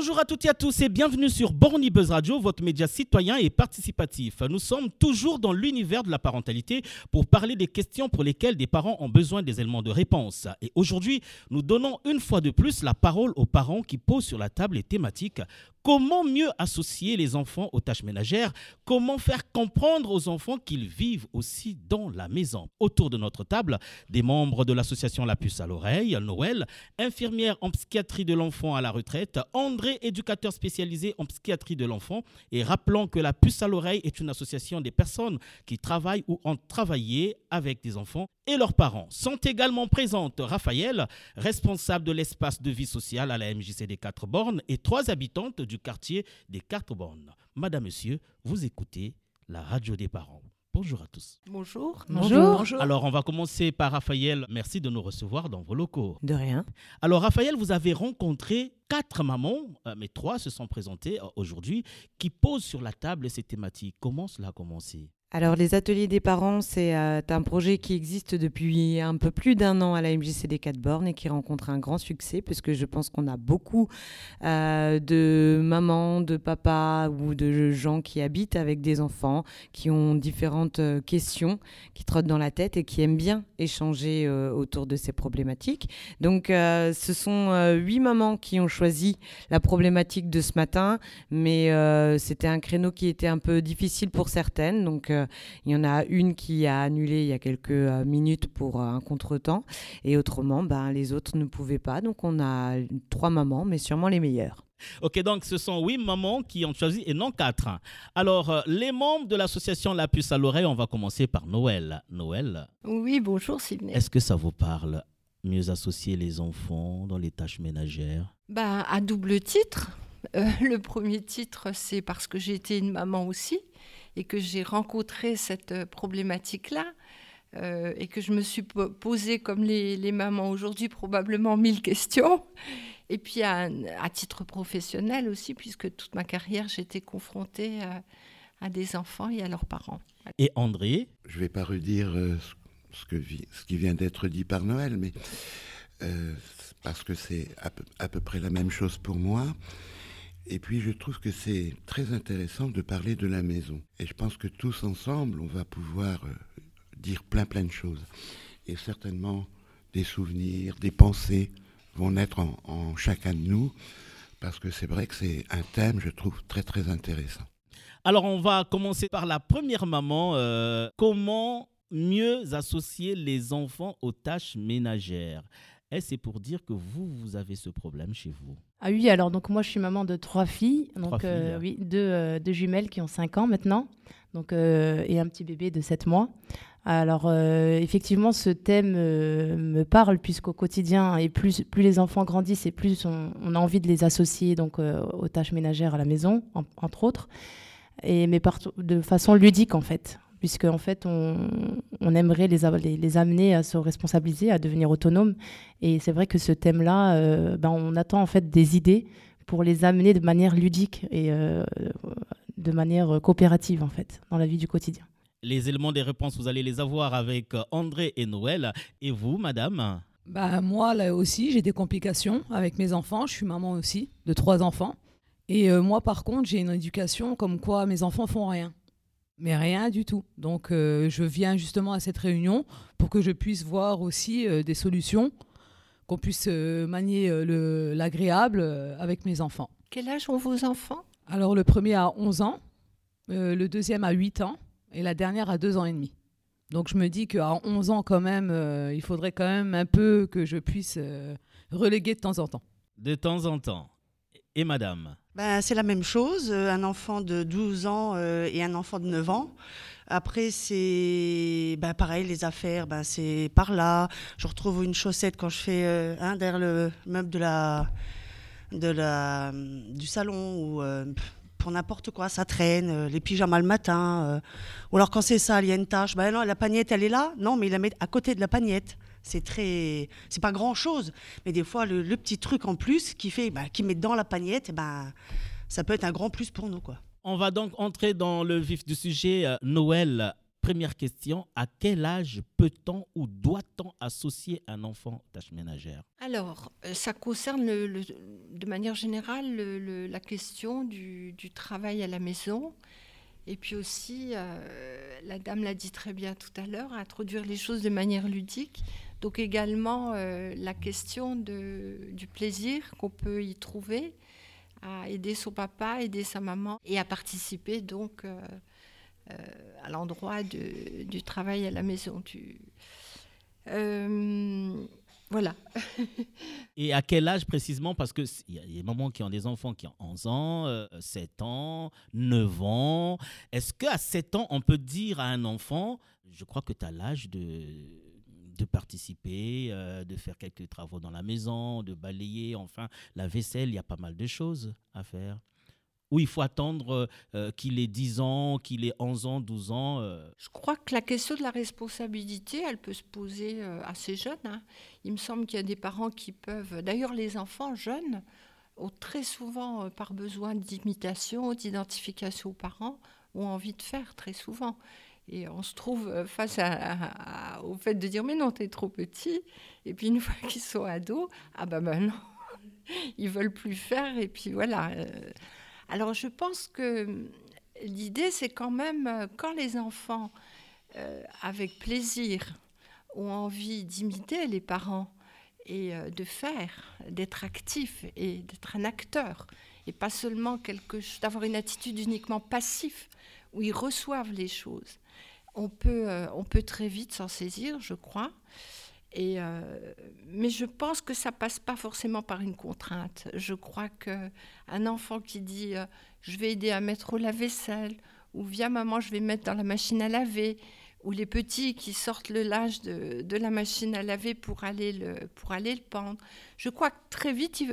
Bonjour à toutes et à tous et bienvenue sur Borny Buzz Radio, votre média citoyen et participatif. Nous sommes toujours dans l'univers de la parentalité pour parler des questions pour lesquelles des parents ont besoin des éléments de réponse. Et aujourd'hui, nous donnons une fois de plus la parole aux parents qui posent sur la table les thématiques Comment mieux associer les enfants aux tâches ménagères? Comment faire comprendre aux enfants qu'ils vivent aussi dans la maison? Autour de notre table, des membres de l'association La Puce à l'oreille, Noël, infirmière en psychiatrie de l'enfant à la retraite, André, éducateur spécialisé en psychiatrie de l'enfant. Et rappelons que La Puce à l'oreille est une association des personnes qui travaillent ou ont travaillé avec des enfants et leurs parents. Sont également présentes Raphaël, responsable de l'espace de vie sociale à la MJC des Quatre Bornes, et trois habitantes du quartier des Quatre Bornes. Madame, Monsieur, vous écoutez la radio des parents. Bonjour à tous. Bonjour. Bonjour. Alors, on va commencer par Raphaël. Merci de nous recevoir dans vos locaux. De rien. Alors, Raphaël, vous avez rencontré quatre mamans, euh, mais trois se sont présentées euh, aujourd'hui, qui posent sur la table ces thématiques. Comment cela a commencé? Alors, les ateliers des parents, c'est euh, un projet qui existe depuis un peu plus d'un an à la MJC des Quatre Bornes et qui rencontre un grand succès, puisque je pense qu'on a beaucoup euh, de mamans, de papas ou de gens qui habitent avec des enfants, qui ont différentes euh, questions qui trottent dans la tête et qui aiment bien échanger autour de ces problématiques. Donc, ce sont huit mamans qui ont choisi la problématique de ce matin, mais c'était un créneau qui était un peu difficile pour certaines. Donc, il y en a une qui a annulé il y a quelques euh, minutes pour euh, un contretemps. Et autrement, ben, les autres ne pouvaient pas. Donc on a trois mamans, mais sûrement les meilleures. Ok, donc ce sont huit mamans qui ont choisi et non quatre. Alors, euh, les membres de l'association La Puce à l'oreille, on va commencer par Noël. Noël, Oui, bonjour Sydney. est-ce que ça vous parle Mieux associer les enfants dans les tâches ménagères? Bah, à double titre. Euh, le premier titre, c'est parce que j'ai été une maman aussi et que j'ai rencontré cette euh, problématique-là euh, et que je me suis po- posé, comme les, les mamans aujourd'hui, probablement mille questions. Et puis à, à titre professionnel aussi, puisque toute ma carrière, j'étais confrontée à, à des enfants et à leurs parents. Et André, Je ne vais pas redire euh, ce, que qui vient d'être dit par Noël, mais euh, parce que c'est à peu près la même chose pour moi. Et puis je trouve que c'est très intéressant de parler de la maison. Et je pense que tous ensemble, on va pouvoir euh, dire plein plein de choses. Et certainement des souvenirs, des pensées vont naître en, chacun de nous, parce que c'est vrai que c'est un thème, je trouve, très très intéressant. alors on va commencer par la première maman. euh, comment mieux associer les enfants aux tâches ménagères? Et c'est pour dire que vous, vous avez ce problème chez vous. Ah oui, alors donc moi je suis maman de trois filles, donc Trois euh, filles. oui, deux, euh, deux jumelles qui ont 5 ans maintenant, donc euh, et un petit bébé de 7 mois. Alors effectivement ce thème me parle puisqu'au quotidien et plus plus les enfants grandissent et plus on, on a envie de les associer donc aux tâches ménagères à la maison en- entre autres et mais partout de façon ludique en fait puisque en fait on, on aimerait les, a- les les amener à se responsabiliser, à devenir autonomes et c'est vrai que ce thème-là, euh, ben, on attend en fait des idées pour les amener de manière ludique et euh, de manière coopérative en fait dans la vie du quotidien. Les éléments des réponses, vous allez les avoir avec euh, André et Noël. Et vous, madame? Bah, moi, là aussi, j'ai des complications avec mes enfants. Je suis maman aussi, de trois enfants. Et euh, moi, par contre, j'ai une éducation comme quoi mes enfants font rien. Mais rien du tout. Donc, euh, je viens justement à cette réunion pour que je puisse voir aussi euh, des solutions, qu'on puisse euh, manier euh, le- l'agréable euh, avec mes enfants. Quel âge ont vos enfants? Alors, le premier a 11 ans, euh, le deuxième a 8 ans et la dernière a 2 ans et demi. Donc, je me dis qu'à 11 ans, quand même, euh, il faudrait quand même un peu que je puisse euh, reléguer de temps en temps. De temps en temps. Et madame? Ben, c'est la même chose, euh, un enfant de 12 ans euh, et un enfant de 9 ans. Après, c'est ben, pareil, les affaires, ben, c'est par là. Je retrouve une chaussette quand je fais euh, hein, derrière le meuble de la, de la, du salon ou pour n'importe quoi, ça traîne, les pyjamas le matin. ou alors quand c'est ça, il y a une tâche, ben non, la pagnette, elle est là. Non, mais il la met à côté de la pagnette. C'est très, c'est pas grand chose, mais des fois le, le petit truc en plus qui fait, ben, qui met dans la pagnette, ben, ça peut être un grand plus pour nous, quoi. On va donc entrer dans le vif du sujet. Euh, Noël, Première question, à quel âge peut-on ou doit-on associer un enfant aux tâches ménagères? Alors, euh, ça concerne de manière générale la question du, travail à la maison. Et puis aussi, euh, la dame l'a dit très bien tout à l'heure, introduire les choses de manière ludique. Donc également euh, la question du plaisir qu'on peut y trouver, à aider son papa, aider sa maman et à participer donc euh, à l'endroit du travail à la maison. Euh, voilà. Et à quel âge précisément? Parce qu'il y, a des mamans qui ont des enfants qui ont 11 ans, 7 euh, ans, 9 ans. Est-ce qu'à 7 ans, on peut dire à un enfant, je crois que tu as l'âge de, de participer, de faire quelques travaux dans la maison, de balayer, enfin, la vaisselle, il y a pas mal de choses à faire ou il faut attendre euh, euh, qu'il ait 10 ans, qu'il ait 11 ans, 12 ans euh. Je crois que la question de la responsabilité, elle peut se poser assez jeune. Hein. Il me semble qu'il y a des parents qui peuvent, d'ailleurs les enfants jeunes, ont très souvent, par besoin d'imitation, d'identification aux parents, ont envie de faire très souvent. Et on se trouve face au fait de dire mais non, tu es trop petit. Et puis une fois qu'ils sont ados, ah ben maintenant, ils veulent plus faire. Et puis voilà. Alors je pense que l'idée, c'est quand même, euh, quand les enfants, euh, avec plaisir, ont envie d'imiter les parents et euh, de faire, d'être actifs et d'être un acteur, et pas seulement quelque d'avoir une attitude uniquement passif, où ils reçoivent les choses. On peut, on peut très vite s'en saisir, je crois. Et, euh, mais je pense que ça passe pas forcément par une contrainte. Je crois que un enfant qui dit euh, je vais aider à mettre au lave-vaisselle ou viens maman je vais mettre dans la machine à laver ou les petits qui sortent le linge de, la machine à laver pour aller le, pour aller le pendre. Je crois que très vite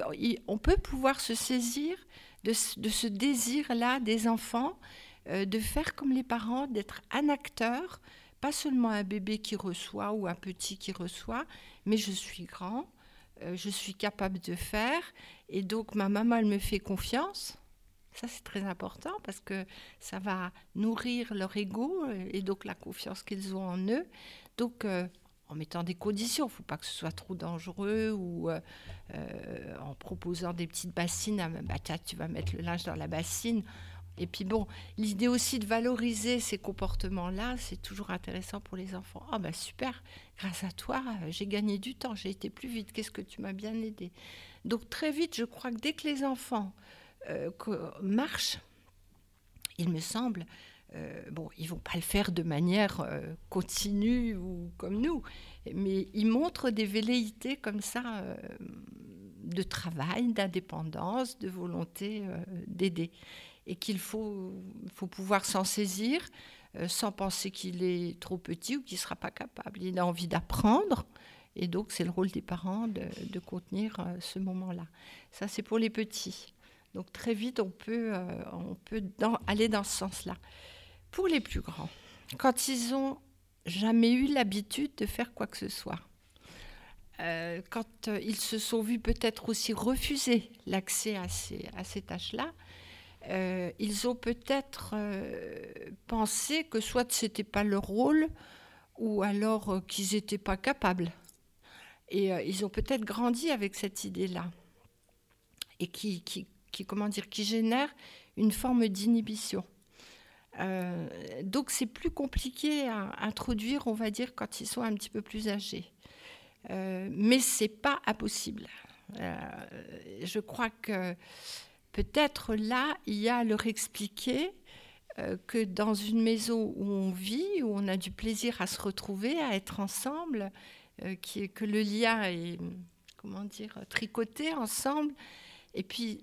on peut pouvoir se saisir de, de ce désir-là des enfants euh, de faire comme les parents, d'être un acteur pas seulement un bébé qui reçoit ou un petit qui reçoit, mais je suis grand, euh, je suis capable de faire, et donc ma maman, elle me fait confiance. Ça, c'est très important parce que ça va nourrir leur ego euh, et donc la confiance qu'ils ont en eux. Donc, en mettant des conditions, il ne faut pas que ce soit trop dangereux ou en proposant des petites bassines. Ah, bah, tu vas mettre le linge dans la bassine. Et puis bon, l'idée aussi de valoriser ces comportements-là, c'est toujours intéressant pour les enfants. Ah ben super, grâce à toi, j'ai gagné du temps, j'ai été plus vite, qu'est-ce que tu m'as bien aidé. Donc très vite, je crois que dès que les enfants euh, marchent, il me semble, euh, bon, ils vont pas le faire de manière euh, continue ou comme nous, mais ils montrent des velléités comme ça de travail, d'indépendance, de volonté d'aider et qu'il faut, pouvoir s'en saisir euh, sans penser qu'il est trop petit ou qu'il ne sera pas capable. Il a envie d'apprendre et donc c'est le rôle des parents de, contenir euh, ce moment-là. Ça, c'est pour les petits. Donc très vite, on peut, euh, aller dans ce sens-là. Pour les plus grands, quand ils ont jamais eu l'habitude de faire quoi que ce soit, quand ils se sont vus peut-être aussi refuser l'accès à ces tâches-là, euh, ils ont peut-être euh, pensé que soit ce n'était pas leur rôle, ou alors euh, qu'ils n'étaient pas capables. Et ils ont peut-être grandi avec cette idée-là, et qui, qui, comment dire, qui génère une forme d'inhibition. donc c'est plus compliqué à introduire, on va dire, quand ils sont un petit peu plus âgés. mais c'est pas impossible. je crois que peut-être là, il y a à leur expliquer euh, que dans une maison où on vit, où on a du plaisir à se retrouver, à être ensemble, euh, que le lien est, comment dire, tricoté ensemble. Et puis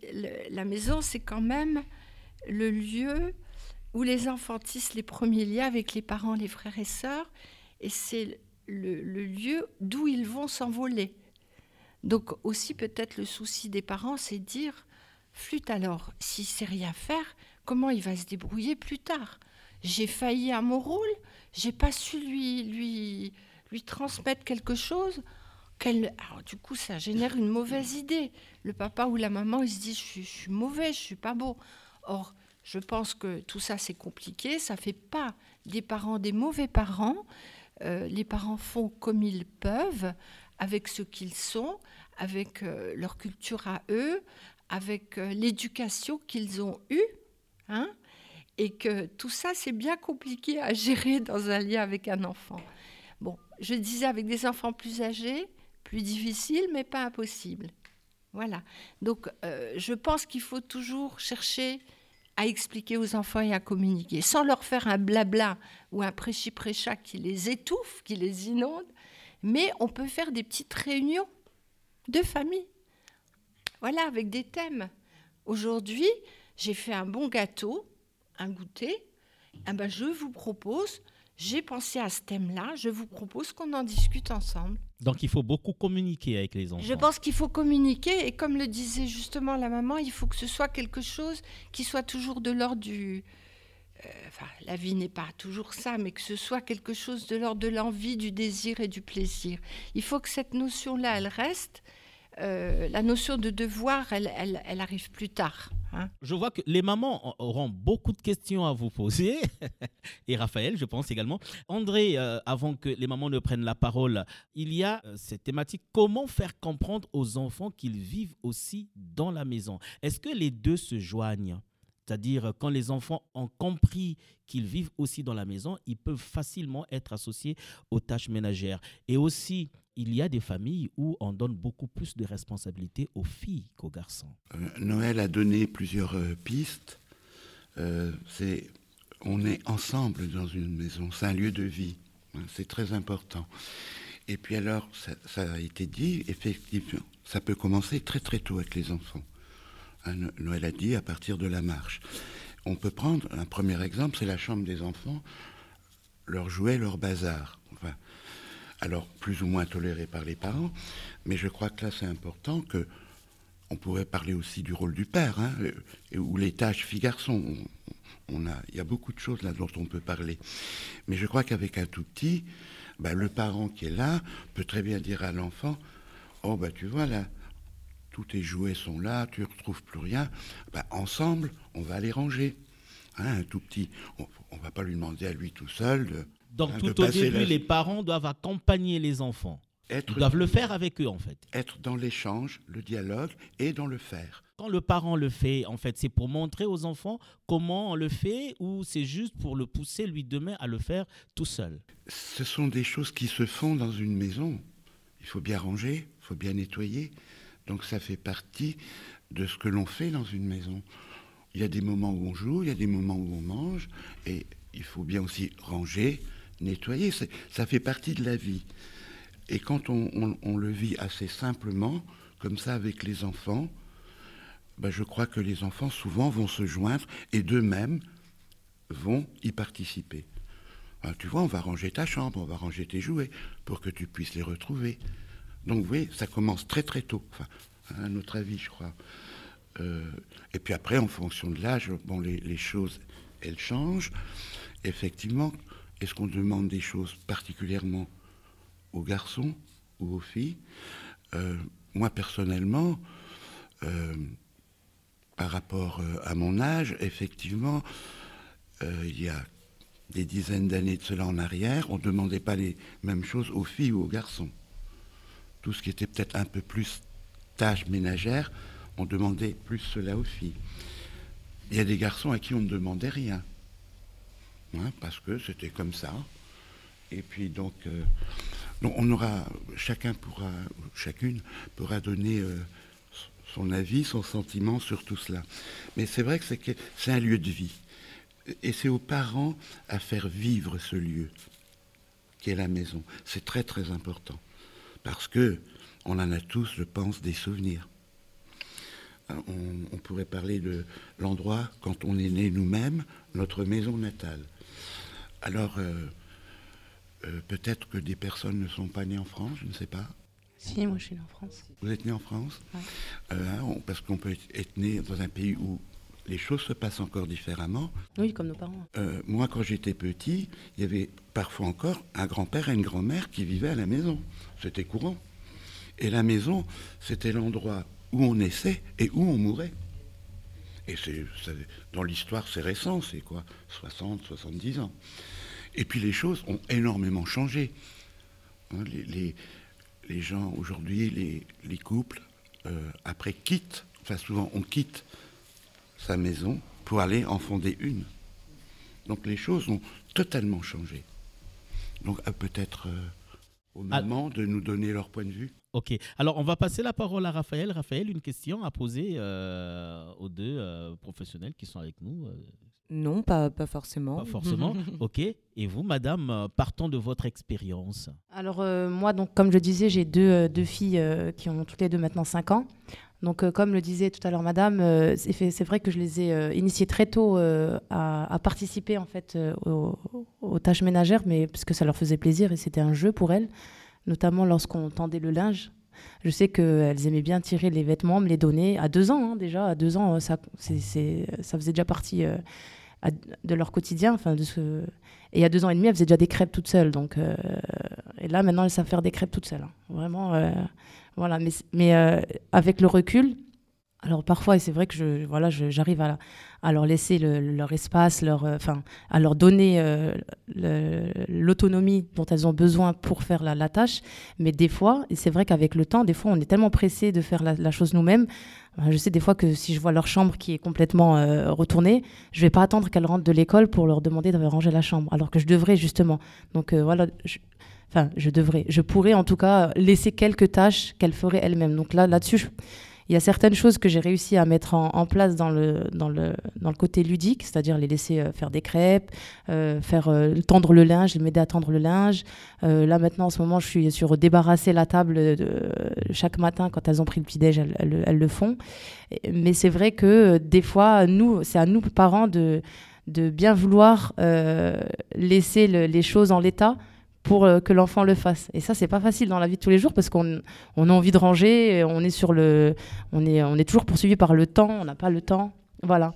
la maison, c'est quand même le lieu où les enfants tissent les premiers liens avec les parents, les frères et sœurs, et c'est le, le lieu d'où ils vont s'envoler. Donc aussi peut-être le souci des parents, c'est dire Flûte alors, s'il sait rien faire, comment il va se débrouiller plus tard? J'ai failli à mon rôle, j'ai pas su lui, lui, lui transmettre quelque chose? Alors, du coup, ça génère une mauvaise idée. Le papa ou la maman, il se dit je suis, mauvais, je suis pas beau. Or, je pense que tout ça, c'est compliqué, ça fait pas des parents, des mauvais parents. Euh, les parents font comme ils peuvent, avec ce qu'ils sont, avec euh, leur culture à eux, avec euh, l'éducation qu'ils ont eue. Hein et que tout ça, c'est bien compliqué à gérer dans un lien avec un enfant. Bon, je disais avec des enfants plus âgés, plus difficile, mais pas impossible. Voilà. Donc, je pense qu'il faut toujours chercher à expliquer aux enfants et à communiquer, sans leur faire un blabla ou un prêchi-prêcha qui les étouffe, qui les inonde, mais on peut faire des petites réunions de famille. Voilà, avec des thèmes. Aujourd'hui, j'ai fait un bon gâteau, un goûter. Eh ben, je vous propose j'ai pensé à ce thème-là, je vous propose qu'on en discute ensemble. Donc il faut beaucoup communiquer avec les enfants. Je pense qu'il faut communiquer et comme le disait justement la maman, il faut que ce soit quelque chose qui soit toujours de l'ordre du... Euh, enfin, la vie n'est pas toujours ça, mais que ce soit quelque chose de l'ordre de l'envie, du désir et du plaisir. Il faut que cette notion-là, elle reste. Euh, la notion de devoir, elle, elle, arrive plus tard. Hein. Je vois que les mamans auront beaucoup de questions à vous poser, et Raphaël, je pense également. André, euh, avant que les mamans ne prennent la parole, il y a euh, cette thématique, comment faire comprendre aux enfants qu'ils vivent aussi dans la maison Est-ce que les deux se joignent? C'est-à-dire, quand les enfants ont compris qu'ils vivent aussi dans la maison, ils peuvent facilement être associés aux tâches ménagères. Et aussi, il y a des familles où on donne beaucoup plus de responsabilités aux filles qu'aux garçons. Euh, Noël a donné plusieurs euh, pistes. Euh, on est ensemble dans une maison, c'est un lieu de vie, hein, c'est très important. Et puis alors, ça, a été dit, effectivement, ça peut commencer très très tôt avec les enfants. Hein, Noël a dit à partir de la marche. On peut prendre un premier exemple, c'est la chambre des enfants, leur jouet, leur bazar. Alors plus ou moins toléré par les parents, mais je crois que là c'est important que on pourrait parler aussi du rôle du père, hein, ou les tâches filles-garçons. On, a, il y a beaucoup de choses là dont on peut parler. Mais je crois qu'avec un tout petit, bah, le parent qui est là peut très bien dire à l'enfant, oh bah tu vois là, tous tes jouets sont là, tu ne retrouves plus rien. Bah, ensemble, on va les ranger. Hein, un tout petit, on ne va pas lui demander à lui tout seul de, donc hein, tout au début, les parents doivent accompagner les enfants. Ils doivent le faire avec eux, en fait. Être dans l'échange, le dialogue et dans le faire. Quand le parent le fait, en fait, c'est pour montrer aux enfants comment on le fait ou c'est juste pour le pousser, lui, demain, à le faire tout seul Ce sont des choses qui se font dans une maison. Il faut bien ranger, il faut bien nettoyer. Donc ça fait partie de ce que l'on fait dans une maison. Il y a des moments où on joue, il y a des moments où on mange, et il faut bien aussi ranger, nettoyer. Ça fait partie de la vie. Et quand on, le vit assez simplement, comme ça avec les enfants, ben je crois que les enfants souvent vont se joindre et d'eux-mêmes vont y participer. Ben, tu vois, on va ranger ta chambre, on va ranger tes jouets pour que tu puisses les retrouver. Donc oui, ça commence très très tôt, enfin, à notre avis, je crois. Euh, et puis après, en fonction de l'âge, bon, les, choses, elles changent. Effectivement, est-ce qu'on demande des choses particulièrement aux garçons ou aux filles? Euh, Moi, personnellement, euh, par rapport euh, à mon âge, effectivement, il y a des dizaines d'années de cela en arrière, on ne demandait pas les mêmes choses aux filles ou aux garçons. Tout ce qui était peut-être un peu plus tâche ménagère, on demandait plus cela aux filles. Il y a des garçons à qui on ne demandait rien. Hein, parce que c'était comme ça. Et puis donc, euh, on aura, chacun pourra, chacune pourra donner euh, son avis, son sentiment sur tout cela. Mais c'est vrai que c'est un lieu de vie. Et c'est aux parents à faire vivre ce lieu, qui est la maison. C'est très très important. Parce que on en a tous, je pense, des souvenirs. on pourrait parler de l'endroit quand on est né nous-mêmes, notre maison natale. Alors, euh, euh, peut-être que des personnes ne sont pas nées en France, je ne sais pas. Si, moi je suis né en France. Vous êtes né en France euh, hein, Parce qu'on peut être né dans un pays où les choses se passent encore différemment. Oui, comme nos parents. moi, quand j'étais petit, il y avait parfois encore un grand-père et une grand-mère qui vivaient à la maison. C'était courant. Et la maison, c'était l'endroit où on naissait et où on mourait. Et c'est, dans l'histoire, c'est récent, c'est quoi? 60, 70 ans. Et puis les choses ont énormément changé. Hein, les, les, gens aujourd'hui, les, les, couples, euh, après quittent, enfin souvent on quitte sa maison pour aller en fonder une. Donc les choses ont totalement changé. Donc peut-être euh, au ah. moment de nous donner leur point de vue. Ok, alors on va passer la parole à Raphaël. Raphaël, une question à poser euh, aux deux professionnels qui sont avec nous. Non, pas, pas forcément. Pas forcément, ok. Et vous, madame, euh, partons de votre expérience. Alors, euh, moi, donc, comme je disais, j'ai deux, euh, deux filles qui ont toutes les deux maintenant 5 ans. Donc, comme le disait tout à l'heure madame, c'est vrai que je les ai initiées très tôt à, participer en fait aux, tâches ménagères, mais parce que ça leur faisait plaisir et c'était un jeu pour elles, notamment lorsqu'on tendait le linge. Je sais qu'elles aimaient bien tirer les vêtements, me les donner à deux ans hein, déjà. À deux ans, ça, ça faisait déjà partie de leur quotidien. De ce... Et a deux ans et demi, elles faisaient déjà des crêpes toutes seules. Donc, euh, et là, maintenant, elles savent faire des crêpes toutes seules. Hein. Vraiment, euh, voilà. Mais, euh, avec le recul, alors parfois, c'est vrai que je, voilà, j'arrive à, leur laisser leur espace, leur, euh, à leur donner euh, l'autonomie dont elles ont besoin pour faire la, tâche. Mais des fois, et c'est vrai qu'avec le temps, des fois, on est tellement pressé de faire la, chose nous-mêmes. Je sais des fois que si je vois leur chambre qui est complètement euh, retournée, je vais pas attendre qu'elles rentrent de l'école pour leur demander de ranger la chambre, alors que je devrais justement. Donc voilà. enfin, je devrais. Je pourrais en tout cas laisser quelques tâches qu'elles feraient elles-mêmes. Donc là, là-dessus, il y a certaines choses que j'ai réussi à mettre en, place dans le, dans, le, dans le côté ludique, c'est-à-dire les laisser euh, faire des crêpes, euh, faire euh, tendre le linge, m'aider à tendre le linge. là maintenant, en ce moment, je suis sur débarrasser la table chaque matin quand elles ont pris le petit-déj, elles, elles, le font. Mais c'est vrai que des fois, nous, c'est à nous, parents, de, de bien vouloir laisser les choses en l'état pour euh, que l'enfant le fasse. Et ça, c'est pas facile dans la vie de tous les jours parce qu'on on a envie de ranger, on est sur le, on est, on est toujours poursuivi par le temps, on n'a pas le temps, voilà.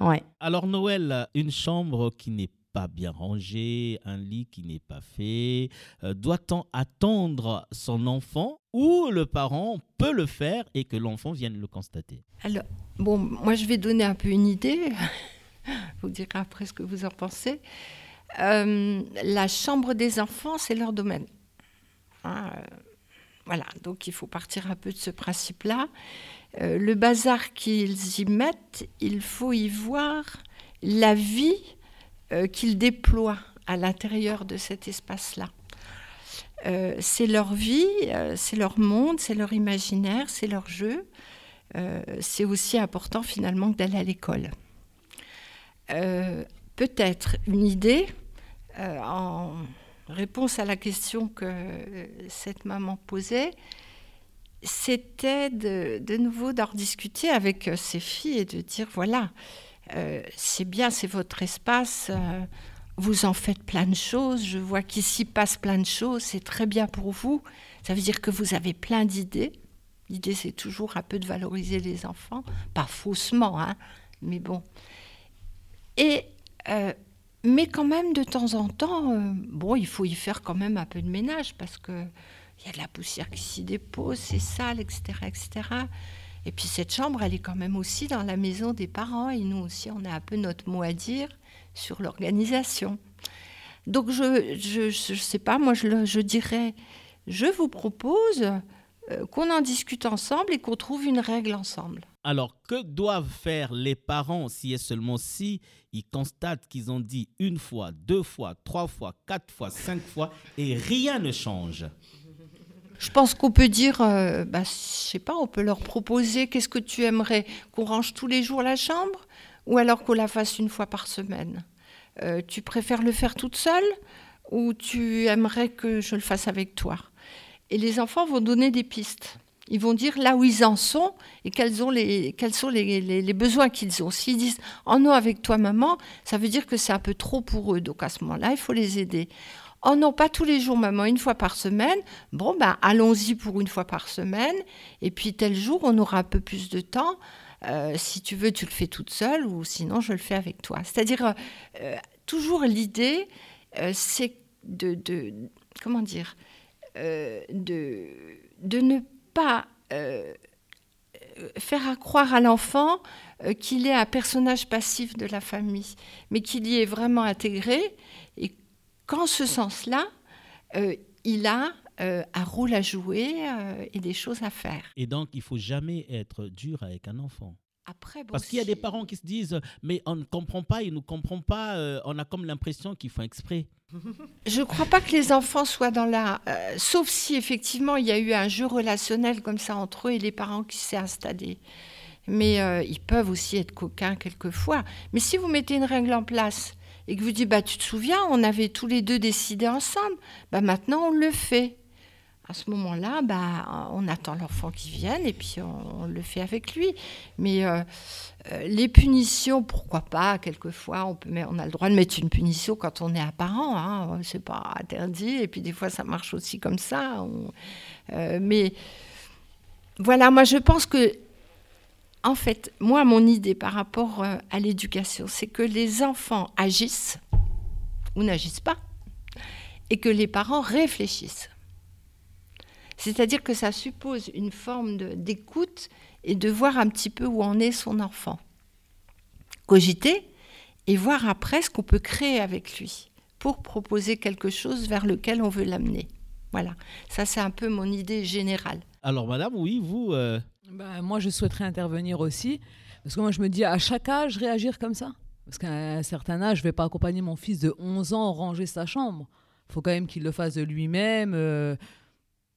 Ouais. Alors Noël, une chambre qui n'est pas bien rangée, un lit qui n'est pas fait, euh, doit-on attendre son enfant ou le parent peut le faire et que l'enfant vienne le constater? Alors, bon, moi je vais donner un peu une idée. vous direz après ce que vous en pensez. Euh, la chambre des enfants, c'est leur domaine. Hein, euh, voilà, donc il faut partir un peu de ce principe-là. Euh, le bazar qu'ils y mettent, il faut y voir la vie qu'ils déploient à l'intérieur de cet espace-là. c'est leur vie, c'est leur monde, c'est leur imaginaire, c'est leur jeu. c'est aussi important finalement que d'aller à l'école. Peut-être une idée, euh, en réponse à la question que cette maman posait, c'était de, nouveau d'en discuter avec ses filles et de dire voilà, euh, c'est bien, c'est votre espace, euh, vous en faites plein de choses, je vois qu'ici passe plein de choses, c'est très bien pour vous, ça veut dire que vous avez plein d'idées. L'idée, c'est toujours un peu de valoriser les enfants, pas faussement, hein, mais bon. Et mais quand même, de temps en temps, euh, bon, il faut y faire quand même un peu de ménage parce que il y a de la poussière qui s'y dépose, c'est sale, etc., etc. Et puis cette chambre, elle est quand même aussi dans la maison des parents et nous aussi, on a un peu notre mot à dire sur l'organisation. Donc je, je, je, sais pas, moi je, je dirais, je vous propose euh, qu'on en discute ensemble et qu'on trouve une règle ensemble. Alors, que doivent faire les parents si et seulement si ils constatent qu'ils ont dit une fois, deux fois, trois fois, quatre fois, cinq fois et rien ne change? Je pense qu'on peut dire, euh, bah, je sais pas, on peut leur proposer qu'est-ce que tu aimerais qu'on range tous les jours la chambre ou alors qu'on la fasse une fois par semaine. Euh, tu préfères le faire toute seule ou tu aimerais que je le fasse avec toi? Et les enfants vont donner des pistes. Ils vont dire là où ils en sont et quels, sont les, besoins qu'ils ont. S'ils disent Oh non, avec toi, maman, ça veut dire que c'est un peu trop pour eux. Donc à ce moment-là, il faut les aider. Oh non, pas tous les jours, maman, une fois par semaine. Bon, ben allons-y pour une fois par semaine. Et puis tel jour, on aura un peu plus de temps. Euh, si tu veux, tu le fais toute seule ou sinon, je le fais avec toi. C'est-à-dire, euh, toujours l'idée, euh, c'est de, Comment dire de, de ne pas euh, faire croire à l'enfant euh, qu'il est un personnage passif de la famille, mais qu'il y est vraiment intégré et qu'en ce sens-là, euh, il a euh, un rôle à jouer euh, et des choses à faire. Et donc, il faut jamais être dur avec un enfant. Après, bon, Parce qu'il y a des parents qui se disent, mais on ne comprend pas, ils ne comprennent pas, euh, on a comme l'impression qu'ils font exprès. Je ne crois pas que les enfants soient dans la... euh, sauf si effectivement il y a eu un jeu relationnel comme ça entre eux et les parents qui s'est installé. Mais euh, ils peuvent aussi être coquins quelquefois. Mais si vous mettez une règle en place et que vous dites, bah, tu te souviens, on avait tous les deux décidé ensemble, bah, maintenant on le fait. À ce moment-là, bah, on attend l'enfant qui vienne et puis on, le fait avec lui. Mais euh, euh, les punitions, pourquoi pas Quelquefois, on, peut, mais on a le droit de mettre une punition quand on est un parent. Hein, c'est pas interdit. Et puis des fois, ça marche aussi comme ça. Euh, mais voilà, moi, je pense que, en fait, moi, mon idée par rapport euh, à l'éducation, c'est que les enfants agissent ou n'agissent pas, et que les parents réfléchissent. C'est-à-dire que ça suppose une forme d'écoute et de voir un petit peu où en est son enfant. Cogiter et voir après ce qu'on peut créer avec lui pour proposer quelque chose vers lequel on veut l'amener. Voilà, ça c'est un peu mon idée générale. Alors, madame, oui, vous, euh, Ben, moi, je souhaiterais intervenir aussi. Parce que moi, je me dis, à chaque âge, réagir comme ça? Parce qu'à un certain âge, je ne vais pas accompagner mon fils de 11 ans ranger sa chambre. Il faut quand même qu'il le fasse de lui-même. euh.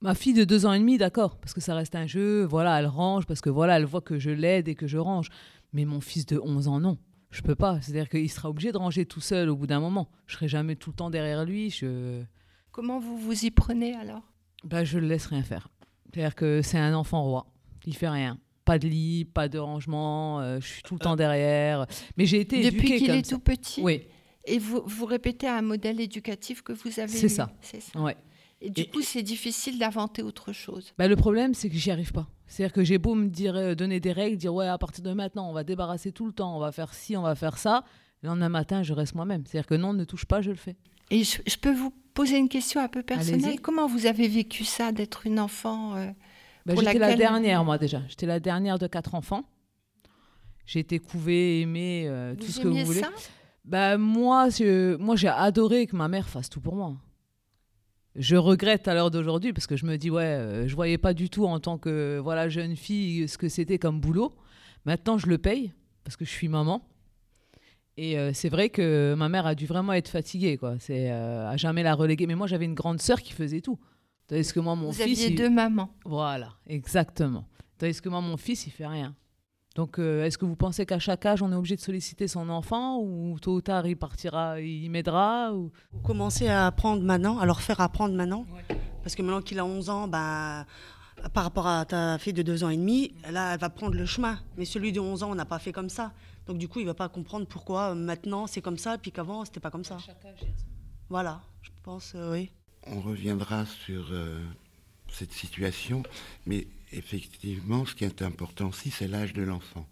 Ma fille de 2 ans et demi, d'accord, parce que ça reste un jeu. Voilà, elle range, parce que voilà, elle voit que je l'aide et que je range. Mais mon fils de 11 ans, non. Je peux pas. C'est-à-dire qu'il sera obligé de ranger tout seul au bout d'un moment. Je serai jamais tout le temps derrière lui. Je Comment vous vous y prenez alors? Bah, je le laisse rien faire. C'est-à-dire que c'est un enfant roi. Il fait rien. Pas de lit, pas de rangement. euh, je suis tout le temps derrière. Mais j'ai été Depuis qu'il est ça. tout petit? Oui, Et vous, vous répétez un modèle éducatif que vous avez C'est eu? ça. C'est ça. ouais. Et du Et- coup, c'est difficile d'inventer autre chose. Bah, le problème, c'est que j'y arrive pas. C'est-à-dire que j'ai beau me dire, euh, donner des règles, dire ouais, à partir de maintenant, on va débarrasser tout le temps, on va faire ci, on va faire ça. Le lendemain matin, je reste moi-même. C'est-à-dire que non, ne touche pas, je le fais. Et je, je peux vous poser une question un peu personnelle. Comment vous avez vécu ça d'être une enfant euh, Bah, J'étais la dernière, moi, déjà. J'étais la dernière de quatre enfants. J'ai été couvée, aimée, euh, tout Vous ce que vous voulez. ça? Bah moi, je- moi j'ai adoré que ma mère fasse tout pour moi. Je regrette à l'heure d'aujourd'hui parce que je me dis ouais, euh, je voyais pas du tout en tant que voilà jeune fille ce que c'était comme boulot. Maintenant, je le paye parce que je suis maman. Et euh, c'est vrai que ma mère a dû vraiment être fatiguée quoi. C'est euh, à jamais la reléguer. Mais moi, j'avais une grande sœur qui faisait tout. Tandis que moi, mon Vous fils, aviez il- deux mamans. voilà, exactement. Tandis que moi, mon fils, il fait rien. Donc, euh, est-ce que vous pensez qu'à chaque âge, on est obligé de solliciter son enfant ou tôt ou tard, il partira, il m'aidera ou... Vous commencez à apprendre maintenant, à leur faire apprendre maintenant? Parce que maintenant qu'il a 11 ans, bah, par rapport à ta fille de 2 ans et demi, là, elle va prendre le chemin. Mais celui de 11 ans, on n'a pas fait comme ça. Donc du coup, il va pas comprendre pourquoi euh, maintenant c'est comme ça, puis qu'avant, c'était pas comme ça. Voilà, je pense, euh, oui. On reviendra sur euh, cette situation, mais effectivement, ce qui est important aussi, c'est l'âge de l'enfant.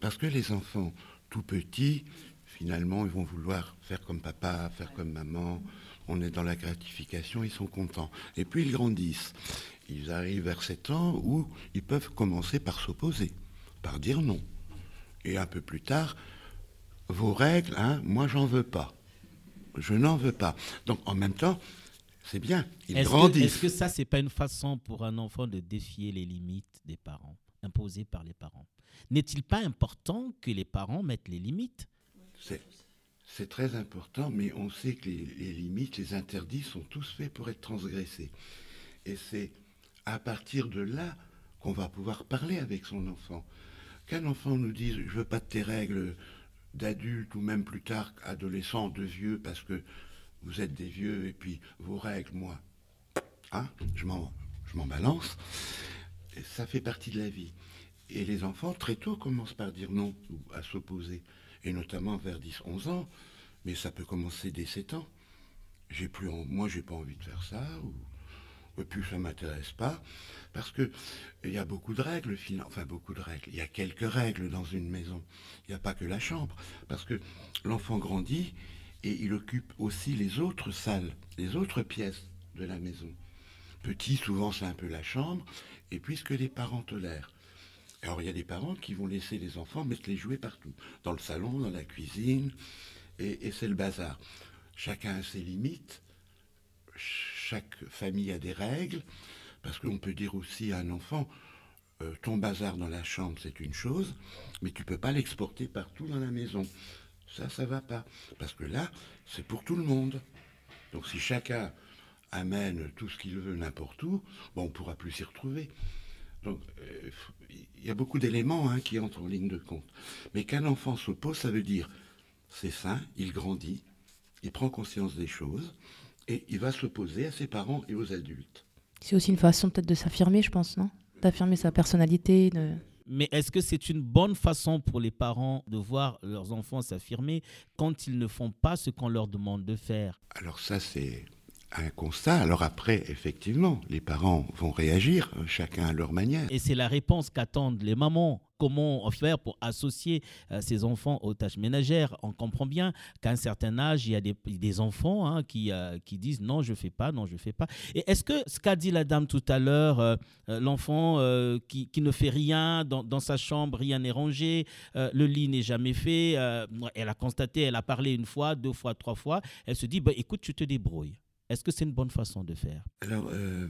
Parce que les enfants tout petits, finalement, ils vont vouloir faire comme papa, faire comme maman. On est dans la gratification, ils sont contents. Et puis ils grandissent. Ils arrivent vers 7 ans où ils peuvent commencer par s'opposer, par dire non. Et un peu plus tard, vos règles, hein, moi j'en veux pas. Je n'en veux pas. Donc en même temps, c'est bien, ils est-ce que, grandissent. est-ce que ça, c'est pas une façon pour un enfant de défier les limites des parents, imposées par les parents? N'est-il pas important que les parents mettent les limites? C'est, c'est très important, mais on sait que les, les limites, les interdits sont tous faits pour être transgressés. Et c'est à partir de là qu'on va pouvoir parler avec son enfant. Qu'un enfant nous dise Je veux pas de tes règles d'adulte ou même plus tard adolescent, de vieux, parce que vous êtes des vieux et puis vos règles, moi, hein, je, m'en, balance. Ça fait partie de la vie. Et les enfants, très tôt, commencent par dire non ou à s'opposer et notamment vers 10-11 ans, mais ça peut commencer dès 7 ans. J'ai plus moi, j'ai pas envie de faire ça, ou, et puis ça m'intéresse pas, parce que il y a beaucoup de règles, enfin beaucoup de règles. Il y a quelques règles dans une maison. Il n'y a pas que la chambre, parce que l'enfant grandit et il occupe aussi les autres salles, les autres pièces de la maison. Petit, souvent c'est un peu la chambre, et puis ce que les parents tolèrent. Alors il y a des parents qui vont laisser les enfants mettre les jouets partout, dans le salon, dans la cuisine, et, c'est le bazar. chacun a ses limites, chaque famille a des règles, parce qu'on peut dire aussi à un enfant, euh, ton bazar dans la chambre, c'est une chose, mais tu peux pas l'exporter partout dans la maison. Ça, ça va pas. Parce que là, c'est pour tout le monde. Donc si chacun amène tout ce qu'il veut n'importe où, bon, on pourra plus s'y retrouver. Donc, euh, il y a beaucoup d'éléments hein, qui entrent en ligne de compte. Mais qu'un enfant s'oppose, ça veut dire, c'est sain, il grandit, il prend conscience des choses, et il va s'opposer à ses parents et aux adultes. C'est aussi une façon peut-être de s'affirmer, je pense, non? D'affirmer sa personnalité. Mais est-ce que c'est une bonne façon pour les parents de voir leurs enfants s'affirmer quand ils ne font pas ce qu'on leur demande de faire? Alors ça, c'est un constat. Alors après, effectivement, les parents vont réagir, chacun à leur manière. Et c'est la réponse qu'attendent les mamans. Comment faire pour associer euh, ces enfants aux tâches ménagères On comprend bien qu'à un certain âge, il y a des, enfants hein, qui, euh, qui disent non, je ne fais pas, non, je ne fais pas. Et est-ce que ce qu'a dit la dame tout à l'heure, l'enfant qui, ne fait rien dans, sa chambre, rien n'est rangé, le lit n'est jamais fait, elle a constaté, elle a parlé une fois, deux fois, trois fois, elle se dit, bah, écoute, tu te débrouilles. Est-ce que c'est une bonne façon de faire? Euh,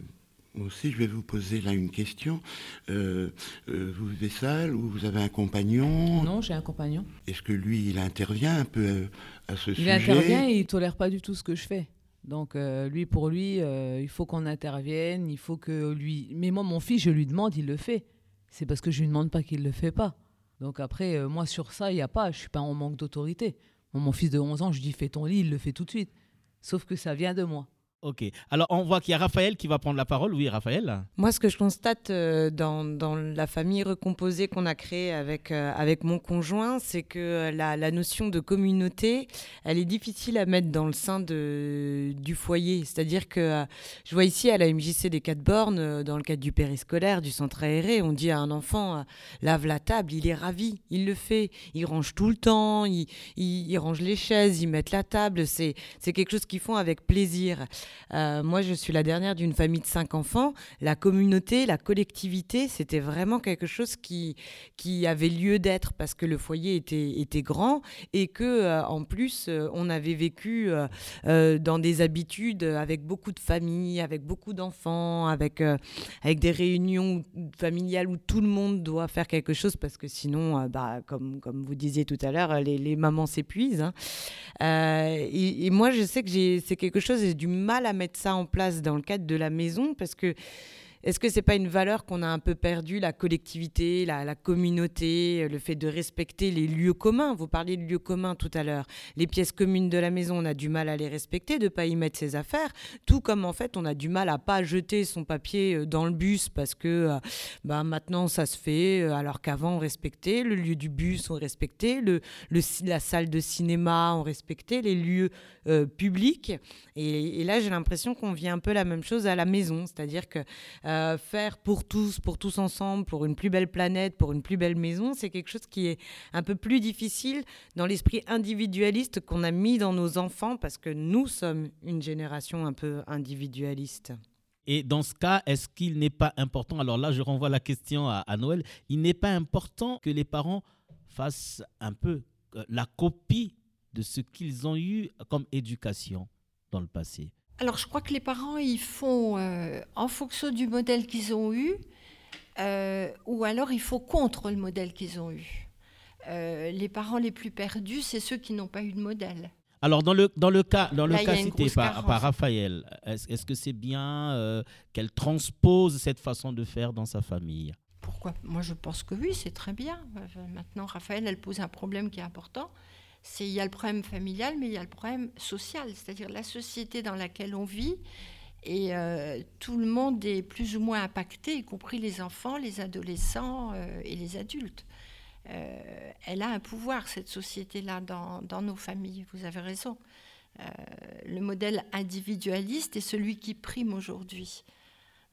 moi aussi, je vais vous poser là une question. Euh, euh, vous vivez seul ou vous avez un compagnon? Non, j'ai un compagnon. Est-ce que lui, il intervient un peu à ce sujet? Il intervient et il tolère pas du tout ce que je fais. Donc, lui, pour lui, il faut qu'on intervienne, il faut que lui... Mais moi, mon fils, je lui demande, il le fait. C'est parce que je lui demande pas qu'il le fait pas. Donc après, moi, sur ça, il n'y a pas, je suis pas en manque d'autorité. mon fils de 11 ans, je lui dis, fais ton lit, il le fait tout de suite. Sauf que ça vient de moi. Ok. Alors, on voit qu'il y a Raphaël qui va prendre la parole. Oui, Raphaël. Moi, ce que je constate euh, dans, dans, la famille recomposée qu'on a créée avec, euh, avec mon conjoint, c'est que euh, la, la, notion de communauté, elle est difficile à mettre dans le sein de, du foyer. C'est-à-dire que je vois ici à la MJC des Quatre Bornes, dans le cadre du périscolaire, du centre aéré, on dit à un enfant lave la table, il est ravi, il le fait. Il range tout le temps, il, il, il range les chaises, il met la table. C'est quelque chose qu'ils font avec plaisir. Euh, moi, je suis la dernière d'une famille de cinq enfants. La communauté, la collectivité, c'était vraiment quelque chose qui, qui avait lieu d'être parce que le foyer était, était grand et que, euh, en plus, euh, on avait vécu dans des habitudes avec beaucoup de familles, avec beaucoup d'enfants, avec, avec des réunions familiales où tout le monde doit faire quelque chose parce que sinon, bah, comme, comme vous disiez tout à l'heure, les, les mamans s'épuisent. Hein. Et, moi, je sais que c'est quelque chose, du mal à mettre ça en place dans le cadre de la maison parce que est-ce que c'est pas une valeur qu'on a un peu perdue, la collectivité, la, communauté, euh, le fait de respecter les lieux communs? Vous parliez de lieux communs tout à l'heure. Les pièces communes de la maison, on a du mal à les respecter, de pas y mettre ses affaires. Tout comme en fait, on a du mal à pas jeter son papier euh, dans le bus parce que euh, bah, maintenant ça se fait, alors qu'avant on respectait le lieu du bus, on respectait le, la salle de cinéma, on respectait les lieux publics. Et, là, j'ai l'impression qu'on vit un peu la même chose à la maison, c'est-à-dire que euh, faire pour tous, pour tous ensemble, pour une plus belle planète, pour une plus belle maison, c'est quelque chose qui est un peu plus difficile dans l'esprit individualiste qu'on a mis dans nos enfants parce que nous sommes une génération un peu individualiste. Et dans ce cas, est-ce qu'il n'est pas important, alors là je renvoie la question à, à Noël, il n'est pas important que les parents fassent un peu euh, la copie de ce qu'ils ont eu comme éducation dans le passé? Alors, je crois que les parents, ils font euh, en fonction du modèle qu'ils ont eu, euh, ou alors il faut contre le modèle qu'ils ont eu. Euh, les parents les plus perdus, c'est ceux qui n'ont pas eu de modèle. Alors, dans le, dans le cas, dans le cas cité par, par, Raphaël, est-ce que c'est bien qu'elle transpose cette façon de faire dans sa famille? Pourquoi? Moi, je pense que oui, c'est très bien. Maintenant, Raphaël, elle pose un problème qui est important il y a le problème familial, mais il y a le problème social, c'est-à-dire la société dans laquelle on vit. Et euh, tout le monde est plus ou moins impacté, y compris les enfants, les adolescents euh, et les adultes. Euh, elle a un pouvoir, cette société-là, dans, dans, nos familles. Vous avez raison. le modèle individualiste est celui qui prime aujourd'hui.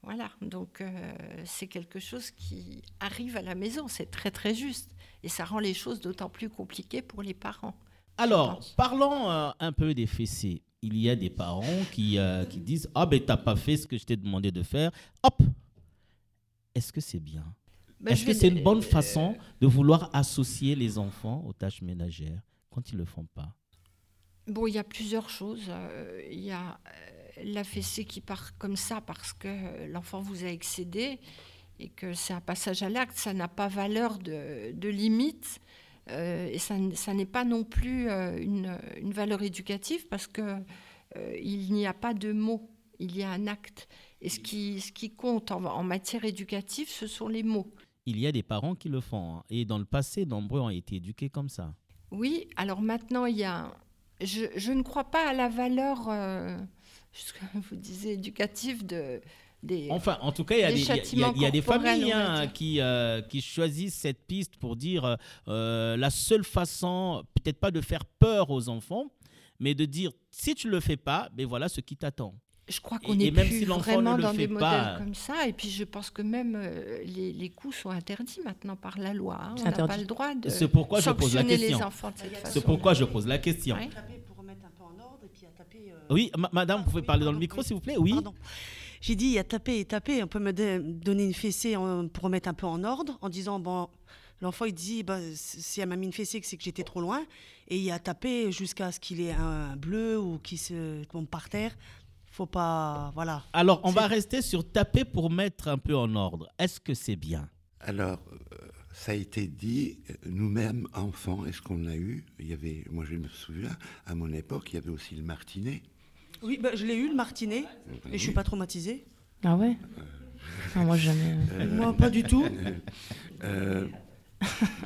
Voilà, donc c'est quelque chose qui arrive à la maison, c'est très très juste. Et ça rend les choses d'autant plus compliquées pour les parents. Alors, parlons euh, un peu des fessées. Il y a des parents qui, euh, qui disent Ah, ben, t'as pas fait ce que je t'ai demandé de faire. Hop Est-ce que c'est bien? Ben, Est-ce que c'est une bonne façon de vouloir associer les enfants aux tâches ménagères quand ils ne le font pas? Bon, il y a plusieurs choses. Euh, Il y a euh, la fessée qui part comme ça parce que euh, l'enfant vous a excédé et que c'est un passage à l'acte. Ça n'a pas valeur de, de limite. euh, et ça, n'est pas non plus euh, une, une valeur éducative parce que euh, il n'y a pas de mots, il y a un acte. Et ce qui, ce qui compte en, en matière éducative, ce sont les mots. Il y a des parents qui le font. hein. Et dans le passé, nombreux ont été éduqués comme ça. Oui, alors maintenant, il y a. Je, je ne crois pas à la valeur, euh, ce que vous disiez, éducative de, des. Enfin, en tout cas, il y a Des des, il y a- y des familles hein, qui, euh, qui choisissent cette piste pour dire euh, euh, la seule façon, peut-être pas de faire peur aux enfants, mais de dire si tu le fais pas, ben voilà ce qui t'attend. je crois qu'on et n'est même plus si vraiment dans des pas, modèles comme ça. Et puis, je pense que même euh, les, les coups sont interdits maintenant par la loi. hein. On n'a pas le droit de pourquoi je pose la sanctionner question. les enfants de cette façon. C'est pourquoi je pose la question. Ouais. Euh, Oui, ma- madame, vous pouvez oui, parler dans le micro, oui. s'il vous plaît Oui. Pardon. J'ai dit, il y a taper et taper. On peut me donner une fessée en- pour remettre un peu en ordre en disant, bon, l'enfant, il dit, bah, si elle m'a mis une fessée, c'est que j'étais trop loin. Et il y a taper jusqu'à ce qu'il ait un bleu ou qu'il se tombe par terre. Faut pas. Voilà. Alors, on va rester sur taper pour mettre un peu en ordre. Est-ce que c'est bien? Alors, euh, ça a été dit, euh, nous-mêmes, enfants, est-ce qu'on a eu? Il y avait, moi je me souviens, à mon époque, il y avait aussi le martinet. Oui, bah, je l'ai eu, le martinet. Et je suis pas traumatisée. Ah ouais? Ah, Moi, jamais. euh. Moi, pas du tout. Euh,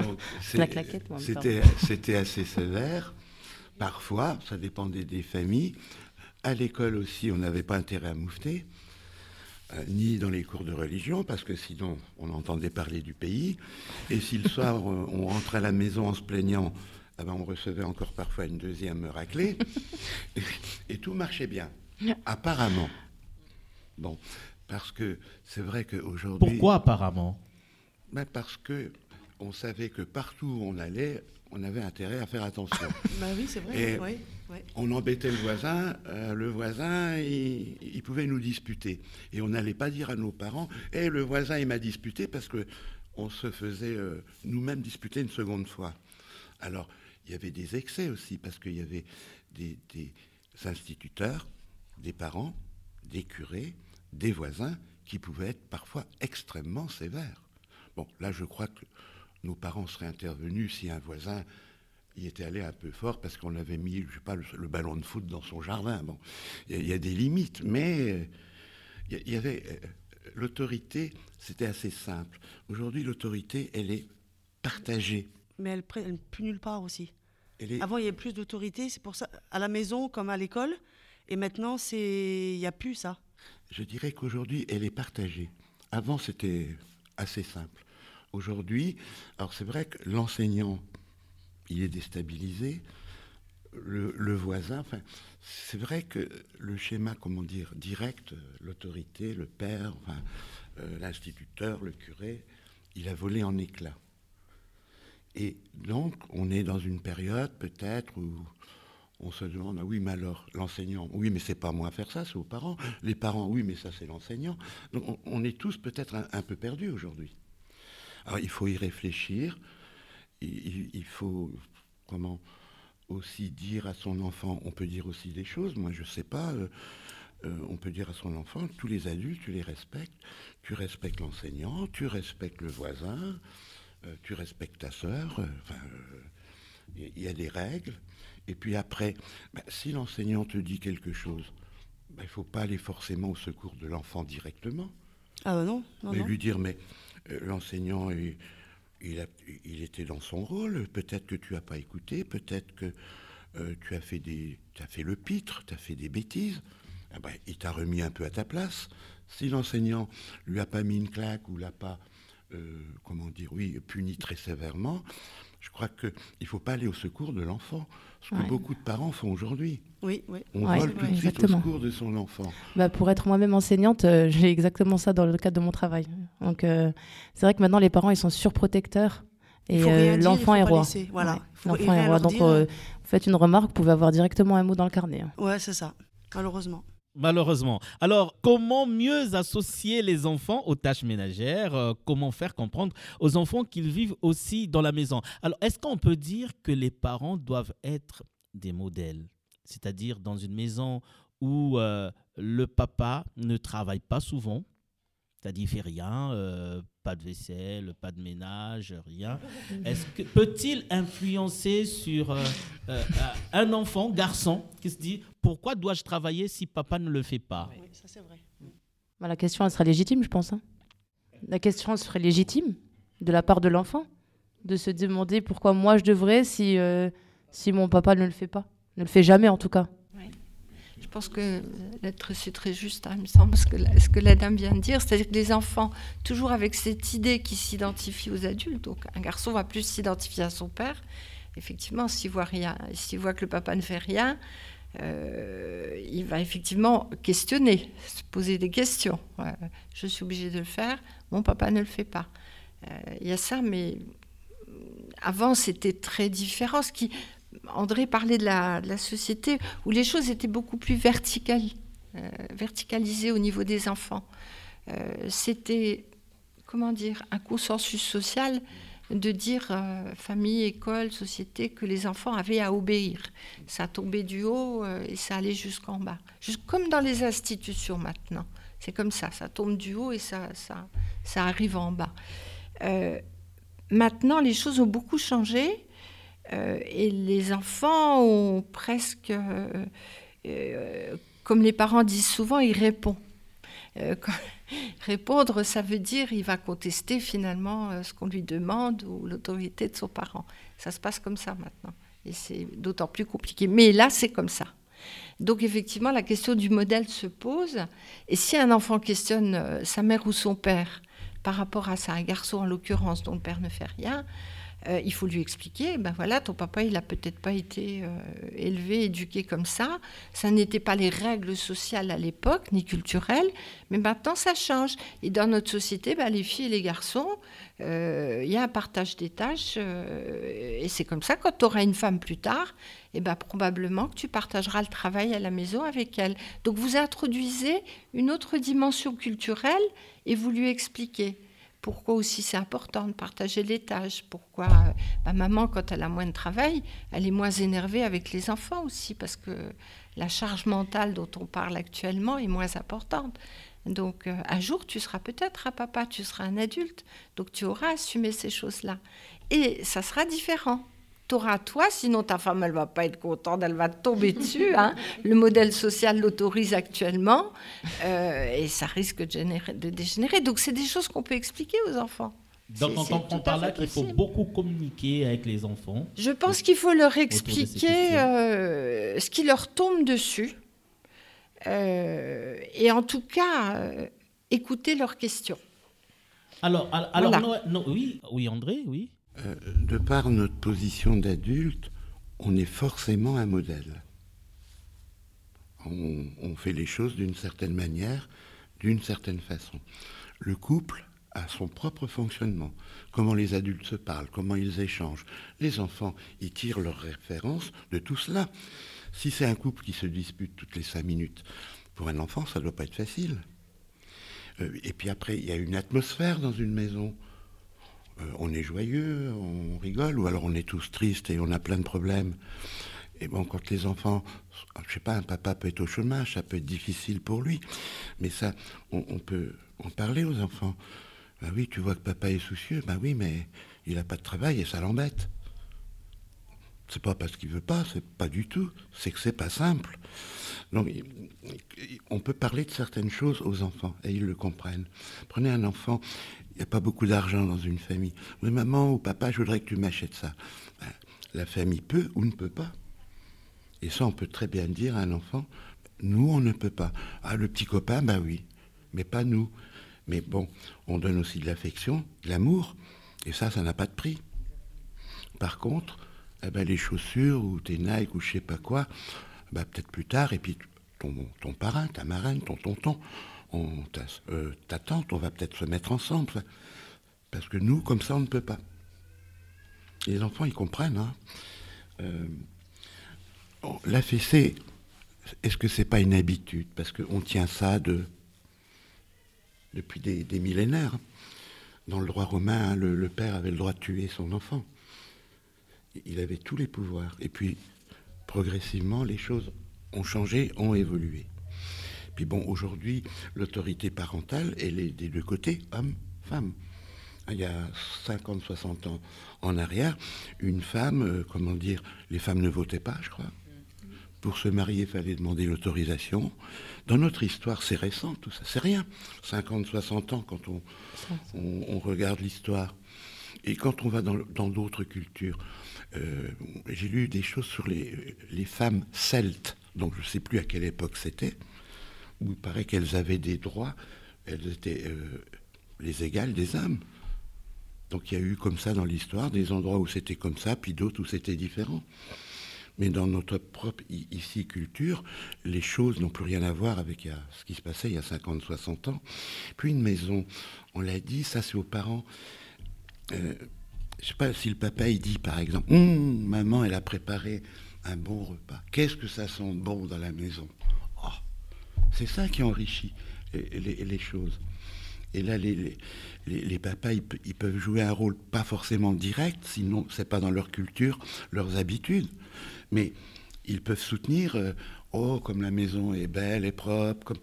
donc, c'est- La claquette, moi. C'était c'était assez sévère. Parfois, ça dépendait des familles. À l'école aussi, on n'avait pas intérêt à moufter, euh, ni dans les cours de religion, parce que sinon, on entendait parler du pays. Et si le soir, euh, on rentrait à la maison en se plaignant, eh ben, on recevait encore parfois une deuxième raclée. et, et tout marchait bien, apparemment. Bon, parce que c'est vrai qu'aujourd'hui... Pourquoi apparemment? Ben, parce que on savait que partout où on allait, on avait intérêt à faire attention. bah oui, c'est vrai. Et- oui, on embêtait le voisin, euh, le voisin, il, pouvait nous disputer. Et on n'allait pas dire à nos parents, et le voisin, il m'a disputé parce que on se faisait euh, nous-mêmes disputer une seconde fois. Alors, il y avait des excès aussi, parce qu'il y avait des, des instituteurs, des parents, des curés, des voisins, qui pouvaient être parfois extrêmement sévères. Bon, là, je crois que nos parents seraient intervenus si un voisin y était allé un peu fort parce qu'on avait mis, je sais pas, le, le ballon de foot dans son jardin. Bon, il y, a- il y a des limites, mais euh, il y il avait euh, l'autorité, c'était assez simple. Aujourd'hui, l'autorité, elle est partagée. Mais elle ne plus nulle part aussi. Elle est, Avant, il y avait plus d'autorité, c'est pour ça, à la maison comme à l'école. Et maintenant, c'est il n'y a plus ça. je dirais qu'aujourd'hui, elle est partagée. Avant, c'était assez simple. Aujourd'hui, alors c'est vrai que l'enseignant, il est déstabilisé. Le, voisin, enfin, c'est vrai que le schéma, comment dire, direct, l'autorité, le père, enfin, euh, l'instituteur, le curé, il a volé en éclats. Et donc, on est dans une période peut-être où on se demande, ah oui, mais alors, l'enseignant, oui, mais c'est pas moi à faire ça, c'est aux parents. Les parents, oui, mais ça, c'est l'enseignant. Donc, on, on est tous peut-être un, un peu perdus aujourd'hui. Alors, il faut y réfléchir. Il, faut, comment, aussi dire à son enfant, on peut dire aussi des choses, moi, je sais pas, euh, euh, on peut dire à son enfant, tous les adultes, tu les respectes. Tu respectes l'enseignant, tu respectes le voisin, euh, tu respectes ta sœur. il y a des règles. Et puis après, ben, si l'enseignant te dit quelque chose, ben, il ne faut pas aller forcément au secours de l'enfant directement. Ah bah non, non, mais non. lui dire, mais l'enseignant, il, il, était dans son rôle, peut-être que tu n'as pas écouté, peut-être que euh, tu as fait, des, as fait le pitre, tu as fait des bêtises. Ah ben, il t'a remis un peu à ta place. Si l'enseignant lui a pas mis une claque ou l'a pas, euh, comment dire, oui, puni très sévèrement, je crois qu'il ne faut pas aller au secours de l'enfant. Ce que Ouais. beaucoup de parents font aujourd'hui. Oui, oui. On Ouais, vole tout vrai, de suite exactement. au secours de son enfant. Bah, pour être moi-même enseignante, euh, j'ai exactement ça dans le cadre de mon travail. Donc, euh, c'est vrai que maintenant, les parents, ils sont surprotecteurs. Et euh, l'enfant est roi. laisser, voilà. Ouais, L'enfant est roi. Donc, dire. euh, vous faites une remarque, vous pouvez avoir directement un mot dans le carnet. hein. Ouais, c'est ça, malheureusement. Malheureusement. Alors, comment mieux associer les enfants aux tâches ménagères? Euh, Comment faire comprendre aux enfants qu'ils vivent aussi dans la maison? Alors, est-ce qu'on peut dire que les parents doivent être des modèles? C'est-à-dire dans une maison où euh, le papa ne travaille pas souvent, c'est-à-dire il fait rien, euh, pas de vaisselle, pas de ménage, rien. Est-ce que peut-il influencer sur euh, euh, un enfant, garçon, qui se dit pourquoi dois-je travailler si papa ne le fait pas? Oui, ça c'est vrai. Bah, la question, elle sera légitime, je pense. hein. La question serait légitime de la part de l'enfant, de se demander pourquoi moi je devrais si, euh, si mon papa ne le fait pas. Ne le fait jamais, en tout cas. Je pense que c'est très juste, hein, il me semble, ce que, la, ce que la dame vient de dire. C'est-à-dire que les enfants, toujours avec cette idée qui s'identifie aux adultes, donc un garçon va plus s'identifier à son père. Effectivement, s'il voit rien, s'il voit que le papa ne fait rien, euh, il va effectivement questionner, se poser des questions. Je suis obligé de le faire, mon papa ne le fait pas. Euh, Il y a ça, mais avant c'était très différent. Ce qui, André parlait de la, société où les choses étaient beaucoup plus verticales, euh, verticalisées au niveau des enfants. Euh, c'était, comment dire, un consensus social de dire euh, famille, école, société, que les enfants avaient à obéir. Ça tombait du haut et ça allait jusqu'en bas. Comme dans les institutions maintenant. C'est comme ça, ça tombe du haut et ça, ça, arrive en bas. Maintenant, les choses ont beaucoup changé. Euh, et les enfants ont presque, euh, euh, comme les parents disent souvent, ils répondent. Répondre, ça veut dire il va contester finalement ce qu'on lui demande ou l'autorité de son parent. Ça se passe comme ça maintenant. Et c'est d'autant plus compliqué. Mais là, c'est comme ça. Donc effectivement, la question du modèle se pose. Et si un enfant questionne sa mère ou son père par rapport à ça, un garçon en l'occurrence dont le père ne fait rien, euh, il faut lui expliquer, ben voilà, ton papa, il a peut-être pas été euh, élevé, éduqué comme ça. Ça n'était pas les règles sociales à l'époque, ni culturelles, mais maintenant ça change. Et dans notre société, ben, les filles et les garçons, euh, il y a un partage des tâches, et c'est comme ça, quand tu auras une femme plus tard, et ben, probablement que tu partageras le travail à la maison avec elle. Donc vous introduisez une autre dimension culturelle et vous lui expliquez pourquoi aussi c'est important de partager les tâches, pourquoi euh, maman, quand elle a moins de travail, elle est moins énervée avec les enfants aussi, parce que la charge mentale dont on parle actuellement est moins importante. Donc euh, un jour, tu seras peut-être un papa, tu seras un adulte, donc tu auras assumé ces choses-là. Et ça sera différent. Tu auras toi, sinon ta femme, elle va pas être contente, elle va te tomber dessus. hein. Le modèle social l'autorise actuellement, euh, et ça risque de, générer- de dégénérer. Donc c'est des choses qu'on peut expliquer aux enfants. Donc on comprend à par là qu'il faut beaucoup communiquer avec les enfants. Je pense qu'il faut leur expliquer questions. euh, ce qui leur tombe dessus. Euh, et en tout cas, euh, écouter leurs questions. Alors, al- alors Voilà. Oui, oui, André, oui. Euh, de par notre position d'adulte, on est forcément un modèle. On, fait les choses d'une certaine manière, d'une certaine façon. Le couple a son propre fonctionnement. Comment les adultes se parlent, comment ils échangent. Les enfants, ils tirent leurs références de tout cela. Si c'est un couple qui se dispute toutes les cinq minutes, pour un enfant, ça ne doit pas être facile. Euh, et puis après, il y a une atmosphère dans une maison. Euh, on est joyeux, on rigole, ou alors on est tous tristes et on a plein de problèmes. Et bon, quand les enfants, je sais pas, un papa peut être au chômage, ça peut être difficile pour lui, mais ça, on, peut en parler aux enfants. Ben oui, tu vois que papa est soucieux, ben oui, mais il n'a pas de travail et ça l'embête. C'est pas parce qu'il veut pas, c'est pas du tout, c'est que c'est pas simple. Donc, on peut parler de certaines choses aux enfants et ils le comprennent. Prenez un enfant, n'y a pas beaucoup d'argent dans une famille. Oui, maman ou papa, je voudrais que tu m'achètes ça. Ben, la famille peut ou ne peut pas. Et ça, on peut très bien dire à un enfant, nous, on ne peut pas. Ah, le petit copain, ben oui, mais pas nous. Mais bon, on donne aussi de l'affection, de l'amour, et ça, ça n'a pas de prix. Par contre, eh ben, les chaussures ou tes Nike ou je sais pas quoi, ben, peut-être plus tard, et puis ton, ton parrain, ta marraine, ton tonton, on, ta, euh, ta tante, on va peut-être se mettre ensemble. Parce que nous, comme ça, on ne peut pas. Les enfants, ils comprennent. Hein. Euh, bon, la fessée, est-ce que c'est pas une habitude? Parce qu'on tient ça de, depuis des, millénaires. Dans le droit romain, hein, le père avait le droit de tuer son enfant. Il avait tous les pouvoirs. Et puis, progressivement, les choses ont changé, ont évolué. Puis bon, aujourd'hui, l'autorité parentale, elle est des deux côtés, hommes, femmes. Il y a 50, 60 ans en arrière, une femme, euh, comment dire, les femmes ne votaient pas, je crois. Pour se marier, il fallait demander l'autorisation. Dans notre histoire, c'est récent tout ça, c'est rien. 50, 60 ans quand on, regarde l'histoire. Et quand on va dans d'autres cultures, euh, j'ai lu des choses sur les femmes celtes, donc je ne sais plus à quelle époque c'était, où il paraît qu'elles avaient des droits, elles étaient euh, les égales des hommes. Donc il y a eu comme ça dans l'histoire des endroits où c'était comme ça, puis d'autres où c'était différent. Mais dans notre propre ici culture, les choses n'ont plus rien à voir avec ce qui se passait il y a 50, 60 ans. Puis une maison, on l'a dit, ça c'est aux parents. Euh, je ne sais pas si le papa il dit par exemple, hum, maman elle a préparé un bon repas. Qu'est-ce que ça sent bon dans la maison? C'est ça qui enrichit les, choses. Et là, les, papas, ils, peuvent jouer un rôle pas forcément direct, sinon c'est pas dans leur culture, leurs habitudes, mais ils peuvent soutenir. Euh, oh, comme la maison est belle et propre, comme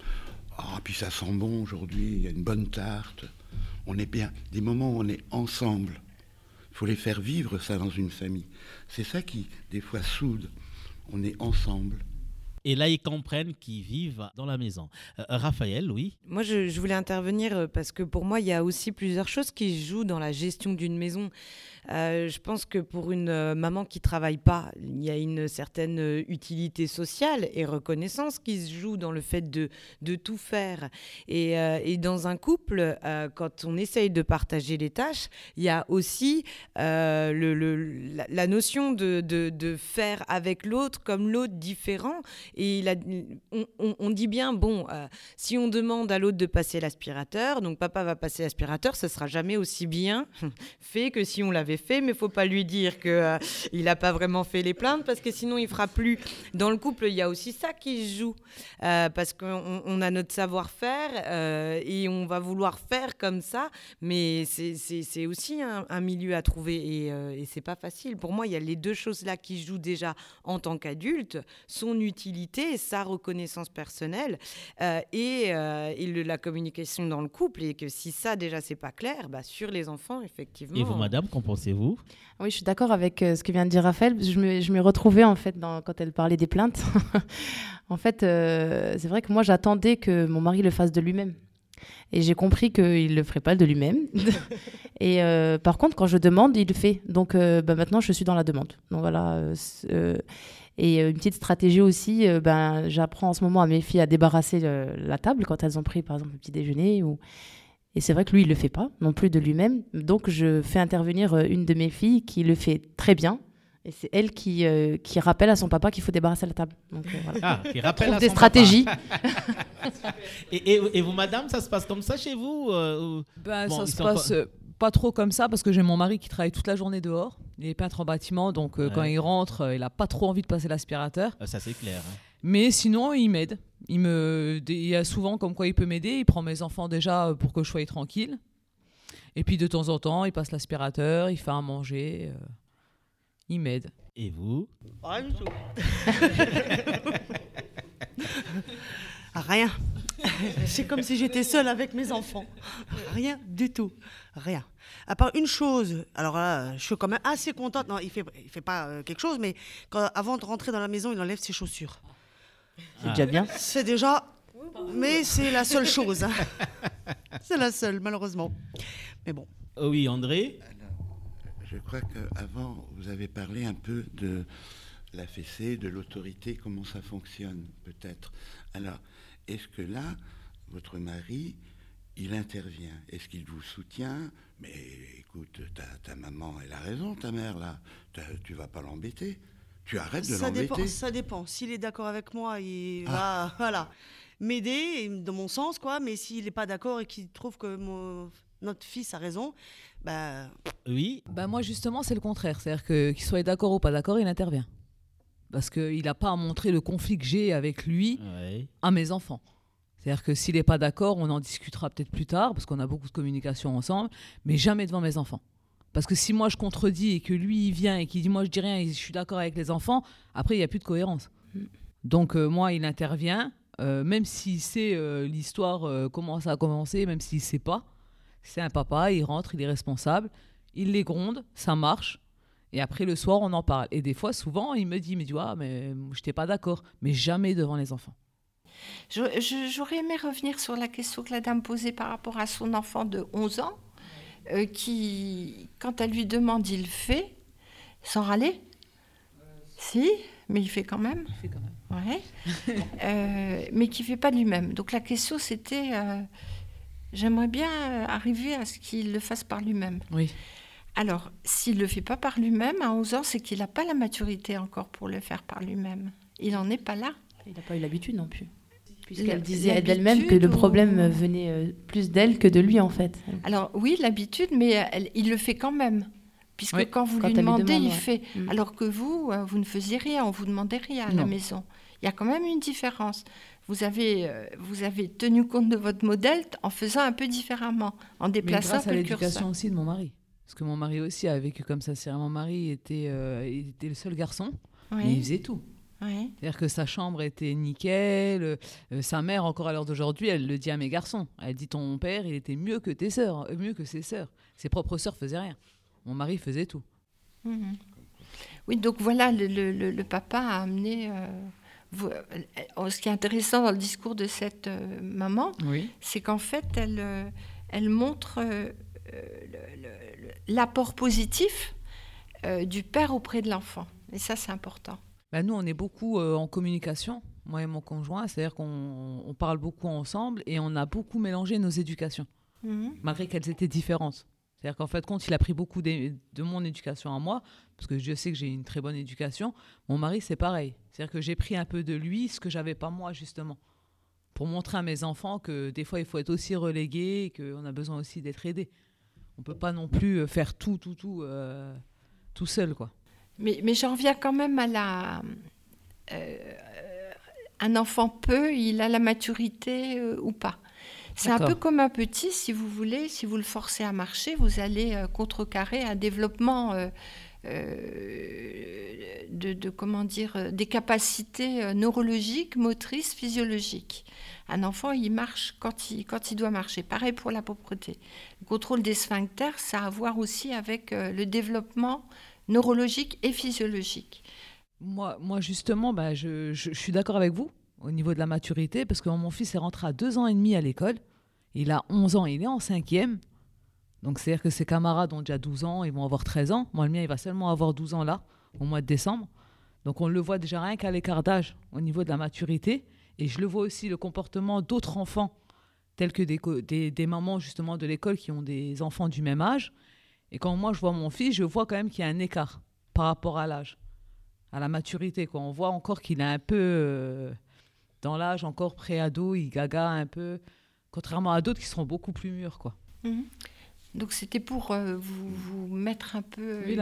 oh, puis ça sent bon aujourd'hui, il y a une bonne tarte. On est bien. Des moments où on est ensemble. Il faut les faire vivre ça dans une famille. C'est ça qui, des fois, soude. On est ensemble. Et là, ils comprennent qu'ils vivent dans la maison. Euh, Raphaël, oui Moi, je, voulais intervenir euh, parce que pour moi, il y a aussi plusieurs choses qui jouent dans la gestion d'une maison. Euh, je pense que pour une euh, maman qui travaille pas, il y a une certaine euh, utilité sociale et reconnaissance qui se joue dans le fait de, tout faire. Et, dans un couple, quand on essaye de partager les tâches, il y a aussi la, notion de, faire avec l'autre comme l'autre différent. Et on, dit bien, bon, si on demande à l'autre de passer l'aspirateur, donc papa va passer l'aspirateur, ce sera jamais aussi bien fait que si on l'avait fait, mais faut pas lui dire qu'il euh, n'a pas vraiment fait les plaintes parce que sinon il fera plus. Dans le couple, il y a aussi ça qui se joue euh, parce qu'on a notre savoir-faire euh, et on va vouloir faire comme ça, mais c'est aussi un, milieu à trouver et, et c'est pas facile. Pour moi, il y a les deux choses là qui jouent déjà en tant qu'adulte, son utilité, sa reconnaissance personnelle et, la communication dans le couple et que si ça déjà c'est pas clair, bah, sur les enfants effectivement. Et vous, madame, qu'en pensez vous Oui, je suis d'accord avec euh, ce que vient de dire Raphaël. Je me, je me retrouvais en fait quand elle parlait des plaintes. en fait, euh, c'est vrai que moi j'attendais que mon mari le fasse de lui-même. Et j'ai compris qu'il ne le ferait pas de lui-même. et euh, par contre, quand je demande, il le fait. Donc bah, maintenant, je suis dans la demande. Donc voilà. et une petite stratégie aussi, ben, j'apprends en ce moment à mes filles à débarrasser la table quand elles ont pris, par exemple, le petit déjeuner. Ou... Et c'est vrai que lui, il ne le fait pas non plus de lui-même. Donc, je fais intervenir euh, une de mes filles qui le fait très bien. Et c'est elle qui, euh, qui rappelle à son papa qu'il faut débarrasser la table. Donc, euh, voilà. Ah, qui rappelle à des stratégies. et, et, et, vous, madame, ça se passe comme ça chez vous ben, Ça se passe pas... trop comme ça parce que j'ai mon mari qui travaille toute la journée dehors. Il est peintre en bâtiment, donc quand il rentre, il n'a pas trop envie de passer l'aspirateur. ça, c'est clair. Hein. Mais sinon, il m'aide. Il, me, il y a souvent comme quoi il peut m'aider. Il prend mes enfants déjà pour que je sois tranquille. Et puis de temps en temps, il passe l'aspirateur, il fait à manger. Euh, il m'aide. Et vous? Rien du tout. Rien. C'est comme si j'étais seule avec mes enfants. Rien du tout. Rien. À part une chose, alors là, je suis quand même assez contente. Non, il fait, il fait pas euh, quelque chose, mais quand, avant de rentrer dans la maison, il enlève ses chaussures. C'est déjà bien. C'est déjà. Mais c'est la seule chose. Hein. c'est la seule, malheureusement. Mais bon. Oh oui, André Je crois qu'avant, vous avez parlé un peu de la fessée, de l'autorité, comment ça fonctionne, peut-être. Alors, est-ce que là, votre mari, il intervient? Est-ce qu'il vous soutient? Mais écoute, ta, ta, maman, elle a raison, ta mère, là. Tu vas pas l'embêter. Tu arrêtes de l'embêter Ça dépend. S'il est d'accord avec moi, il ah. va voilà, m'aider, dans mon sens, quoi. Mais s'il n'est pas d'accord et qu'il trouve que notre fils a raison, bah... Oui. Bah moi, justement, c'est le contraire. C'est-à-dire que qu'il soit d'accord ou pas d'accord, il intervient. Parce qu'il n'a pas à montrer le conflit que j'ai avec lui à mes enfants. C'est-à-dire que s'il n'est pas d'accord, on en discutera peut-être plus tard, parce qu'on a beaucoup de communication ensemble, mais jamais devant mes enfants. Parce que si moi je contredis et que lui il vient et qu'il dit moi je dis rien et je suis d'accord avec les enfants, après il n'y a plus de cohérence. Mm. Donc euh, moi il intervient, euh, même s'il sait euh, l'histoire, comment ça a commencé, même s'il ne sait pas. C'est un papa, il rentre, il est responsable, il les gronde, ça marche. Et après le soir on en parle. Et des fois souvent il me dit mais tu vois mais je n'étais pas d'accord, mais jamais devant les enfants. J'aurais aimé revenir sur la question que la dame posait par rapport à son enfant de 11 ans. Euh, qui, quand elle lui demande, il fait, sans râler. Si, mais il fait quand même. Il fait quand même. Ouais. Euh, mais qui fait pas lui-même. Donc la question, c'était, euh, j'aimerais bien arriver à ce qu'il le fasse par lui-même. Oui. Alors, s'il le fait pas par lui-même, à 11 ans, c'est qu'il n'a pas la maturité encore pour le faire par lui-même. Il n'en est pas là. Il n'a pas eu l'habitude non plus puisqu'elle disait d'elle-même que le problème venait euh, plus d'elle que de lui en fait. Alors oui, l'habitude, mais il le fait quand même. Puisque quand vous lui demandez, il fait. Mm. Alors que vous, euh, vous ne faisiez rien, on vous demandait rien à la maison. Il y a quand même une différence. Vous avez, euh, vous avez tenu compte de votre modèle en faisant un peu différemment, en déplaçant mais grâce à l'éducation aussi de mon mari. Parce que mon mari aussi a vécu comme ça. Mon mari était, il était le seul garçon, mais il faisait tout. C'est-à-dire que sa chambre était nickel. Euh, sa mère, encore à l'heure d'aujourd'hui, elle le dit à mes garçons. Elle dit ton père, il était mieux que tes sœurs, euh, mieux que ses sœurs. Ses propres sœurs faisaient rien. Mon mari faisait tout. Mhm. Oui, donc voilà, le, papa a amené. Euh, ce qui est intéressant dans le discours de cette maman, c'est qu'en fait, elle, elle montre l'apport positif du père auprès de l'enfant. Et ça, c'est important. Bah, nous, on est beaucoup euh, en communication, moi et mon conjoint, c'est-à-dire qu'on parle beaucoup ensemble et on a beaucoup mélangé nos éducations, mhm. malgré qu'elles étaient différentes. C'est-à-dire qu'en fait, compte, il a pris beaucoup de, mon éducation à moi, parce que je sais que j'ai une très bonne éducation. Mon mari, c'est pareil. C'est-à-dire que j'ai pris un peu de lui, ce que j'avais pas moi, justement, pour montrer à mes enfants que des fois, il faut être aussi relégué et qu'on a besoin aussi d'être aidé. On peut pas non plus euh, faire tout, tout, tout, euh, tout seul, quoi. Mais, mais j'en reviens quand même à la. Euh, un enfant peut, il a la maturité euh, ou pas. C'est un peu comme un petit, si vous voulez, si vous le forcez à marcher, vous allez euh, contrecarrer un développement de, de, comment dire, des capacités neurologiques, motrices, physiologiques. Un enfant, il marche quand il, quand il doit marcher. Pareil pour la propreté. Le contrôle des sphincters, ça a à voir aussi avec le développement neurologique et physiologique. Moi, moi justement, bah, je, suis d'accord avec vous au niveau de la maturité, parce que mon fils est rentré à deux ans et demi à l'école. Il a 11 ans, il est en cinquième. Donc c'est-à-dire que ses camarades ont déjà 12 ans, ils vont avoir 13 ans. Moi, le mien, il va seulement avoir 12 ans là, au mois de décembre. Donc on le voit déjà rien qu'à l'écart d'âge au niveau de la maturité. Et je le vois aussi le comportement d'autres enfants, tels que des, mamans justement de l'école qui ont des enfants du même âge. Et quand moi je vois mon fils, je vois quand même qu'il y a un écart par rapport à l'âge, à la maturité. Quoi. On voit encore qu'il est un peu euh, dans l'âge, encore pré-ado, il gaga un peu, contrairement à d'autres qui seront beaucoup plus mûrs. Quoi. Mhm. Donc c'était pour euh, vous, vous, mettre un peu oui,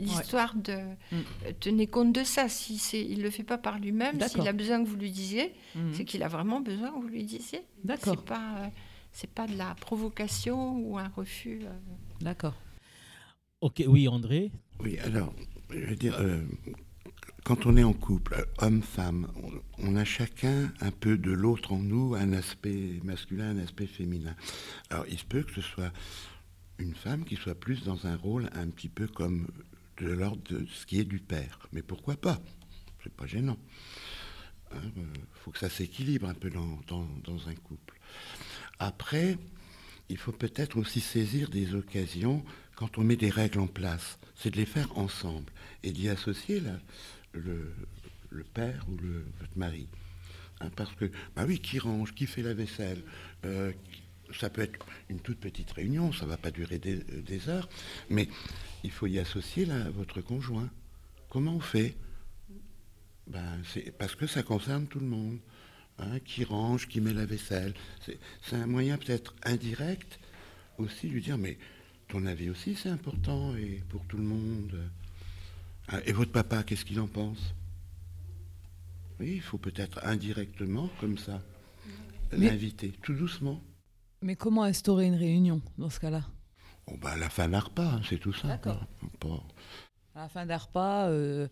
l'histoire de mm. tenez compte de ça. Si il le fait pas par lui-même, s'il a besoin que vous lui disiez, mm. c'est qu'il a vraiment besoin que vous lui disiez. D'accord. C'est pas euh, c'est pas de la provocation ou un refus. D'accord. Ok, oui, André. Oui, alors, je veux dire, euh, quand on est en couple, euh, homme-femme, on, a chacun un peu de l'autre en nous, un aspect masculin, un aspect féminin. Alors, il se peut que ce soit une femme qui soit plus dans un rôle un petit peu comme de l'ordre de ce qui est du père. Mais pourquoi pas? C'est pas gênant. Il hein, euh, faut que ça s'équilibre un peu dans, dans un couple. Après, il faut peut-être aussi saisir des occasions quand on met des règles en place. C'est de les faire ensemble et d'y associer le, père ou votre mari. Hein, parce que, bah oui, qui range, qui fait la vaisselle euh, Ça peut être une toute petite réunion, ça ne va pas durer des, heures, mais il faut y associer votre conjoint. Comment on fait? Ben, Parce que ça concerne tout le monde. Hein, qui range, qui met la vaisselle. C'est un moyen peut-être indirect aussi de lui dire, mais ton avis aussi c'est important et pour tout le monde. Hein, et votre papa, qu'est-ce qu'il en pense? Oui, il faut peut-être indirectement, comme ça, l'inviter, tout doucement. Mais comment instaurer une réunion dans ce cas-là? Oh, bah, à la fin d'un repas, hein, c'est tout quoi. Pas- À la fin d'un repas, euh,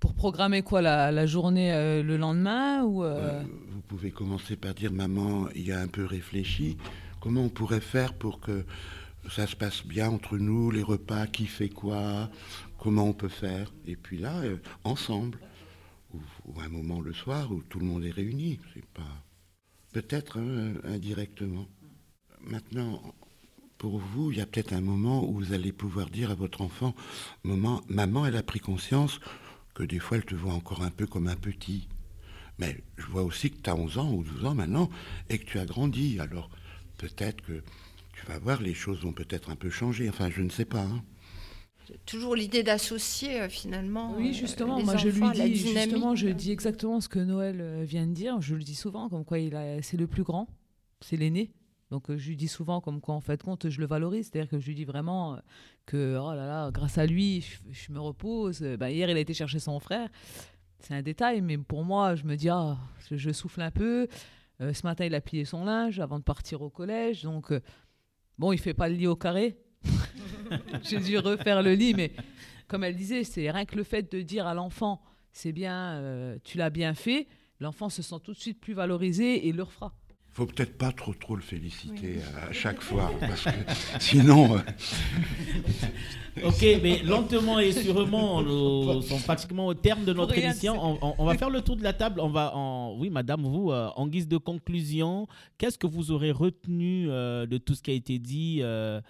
pour programmer quoi la, journée euh, le lendemain ou euh, Euh, vous pouvez commencer par dire maman, il y a un peu réfléchi. Comment on pourrait faire pour que ça se passe bien entre nous, les repas, qui fait quoi, comment on peut faire? Et puis là, ensemble, ou, ou un moment le soir où tout le monde est réuni. C'est pas peut-être hein, indirectement. Maintenant, pour vous, il y a peut-être un moment où vous allez pouvoir dire à votre enfant, maman, maman, elle a pris conscience que des fois elle te voit encore un peu comme un petit. Mais je vois aussi que tu as 11 ans ou 12 ans maintenant et que tu as grandi. Alors peut-être que tu vas voir, les choses vont peut-être un peu changer. Enfin, je ne sais pas. hein. Toujours l'idée d'associer euh, finalement. Oui, euh, justement, les moi je lui enfants à la dis, dynamique. justement, je dis exactement ce que Noël euh, vient de dire. Je le dis souvent, comme quoi il a, c'est le plus grand, c'est l'aîné. Donc euh, je lui dis souvent, comme quoi en fait compte, je le valorise. C'est-à-dire que je lui dis vraiment euh, que, oh là là, grâce à lui, je, me repose. Bah, hier, il a été chercher son frère. C'est un détail, mais pour moi, je me dis, ah, je, souffle un peu. Ce matin, il a plié son linge avant de partir au collège. Donc, bon, il fait pas le lit au carré. J'ai dû refaire le lit, mais comme elle disait, c'est rien que le fait de dire à l'enfant, c'est bien, tu l'as bien fait, l'enfant se sent tout de suite plus valorisé et le refera. Faut peut-être pas trop trop le féliciter à chaque fois parce que sinon. euh, Ok, mais lentement et sûrement, nous sommes pratiquement au terme de notre émission. On, on- on va faire le tour de la table. On va en, oui, madame, vous, euh, en guise de conclusion, qu'est-ce que vous aurez retenu euh, de tout ce qui a été dit euh,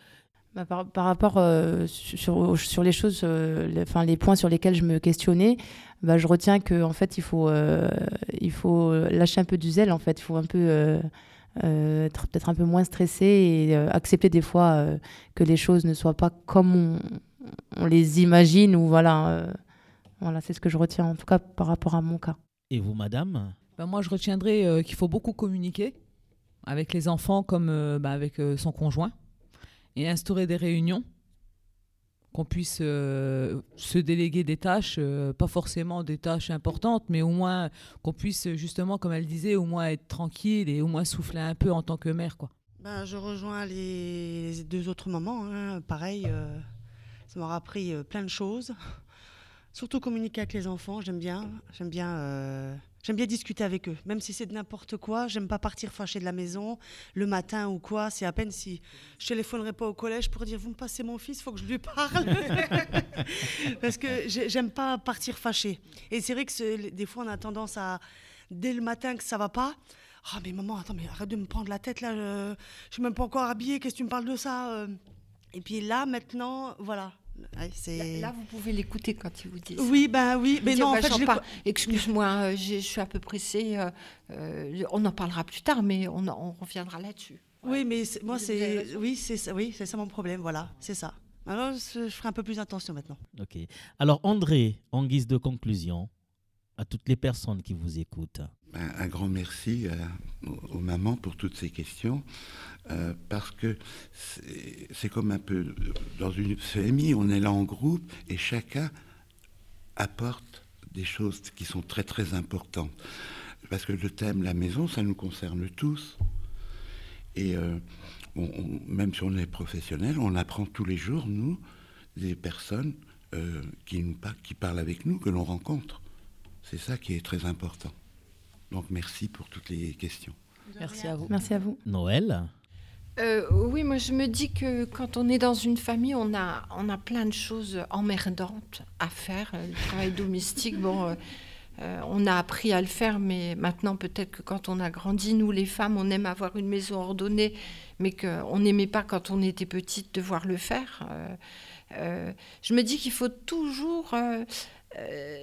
Bah, par, par rapport euh, sur, sur les choses, euh, les, enfin, les points sur lesquels je me questionnais, bah, je retiens que en fait, il faut, euh, il faut lâcher un peu du zèle. En fait, il faut un peu euh, euh, être peut-être un peu moins stressé et euh, accepter des fois euh, que les choses ne soient pas comme on, on les imagine ou voilà. euh, voilà, c'est ce que je retiens en tout cas par rapport à mon cas. Et vous, madame? Ben, moi, je retiendrai euh, qu'il faut beaucoup communiquer avec les enfants comme euh, ben, avec euh, son conjoint et instaurer des réunions, qu'on puisse euh, se déléguer des tâches, euh, pas forcément des tâches importantes, mais au moins qu'on puisse justement, comme elle disait, au moins être tranquille et au moins souffler un peu en tant que mère. Quoi. Ben, je rejoins les deux autres mamans. hein. Pareil, euh, ça m'aura appris plein de choses. Surtout communiquer avec les enfants, j'aime bien. J'aime bien, j'aime bien discuter avec eux. Même si c'est de n'importe quoi, j'aime pas partir fâché de la maison le matin ou quoi. C'est à peine si je téléphonerai pas au collège pour dire vous me passez mon fils, faut que je lui parle. Parce que j'ai- j'aime pas partir fâché. Et c'est vrai que des fois on a tendance à dès le matin que ça va pas. Ah mais maman, attends mais arrête de me prendre la tête là. Je, je suis même pas encore habillée. Qu'est-ce que tu me parles de ça euh? Et puis là maintenant, voilà. Ouais, c'est. Là, là, vous pouvez l'écouter quand il vous dit ça. Oui, ben oui, mais Dire, non, en bah, fait, je l'ai parle. pas- Excuse-moi, euh, je suis un peu pressée. euh, euh, on en parlera plus tard, mais on, en- on reviendra là-dessus. Oui, mais c'est- moi, c'est. Oui, c'est ça, oui, c'est ça mon problème, voilà, c'est ça. Alors, je je ferai un peu plus attention maintenant. Ok. Alors, André, en guise de conclusion, à toutes les personnes qui vous écoutent. Ben, un grand merci à- aux, mamans pour toutes ces questions, euh, parce que c'est comme un peu euh, dans une famille, on est là en groupe et chacun apporte des choses qui sont très très importantes. Parce que le thème la maison, ça nous concerne tous. Et euh, même si on est professionnel, on apprend tous les jours, nous, des personnes euh, qui parlent avec nous, que l'on rencontre. C'est ça qui est très important. Donc merci pour toutes les questions. Merci à vous. Merci à vous. Noël Euh, oui, moi je me dis que quand on est dans une famille, on a, on a plein de choses emmerdantes à faire. Le travail domestique, bon, euh, euh, on a appris à le faire, mais maintenant peut-être que quand on a grandi, nous les femmes, on aime avoir une maison ordonnée, mais qu'on n'aimait pas quand on était petite devoir le faire. Euh, euh, je me dis qu'il faut toujours,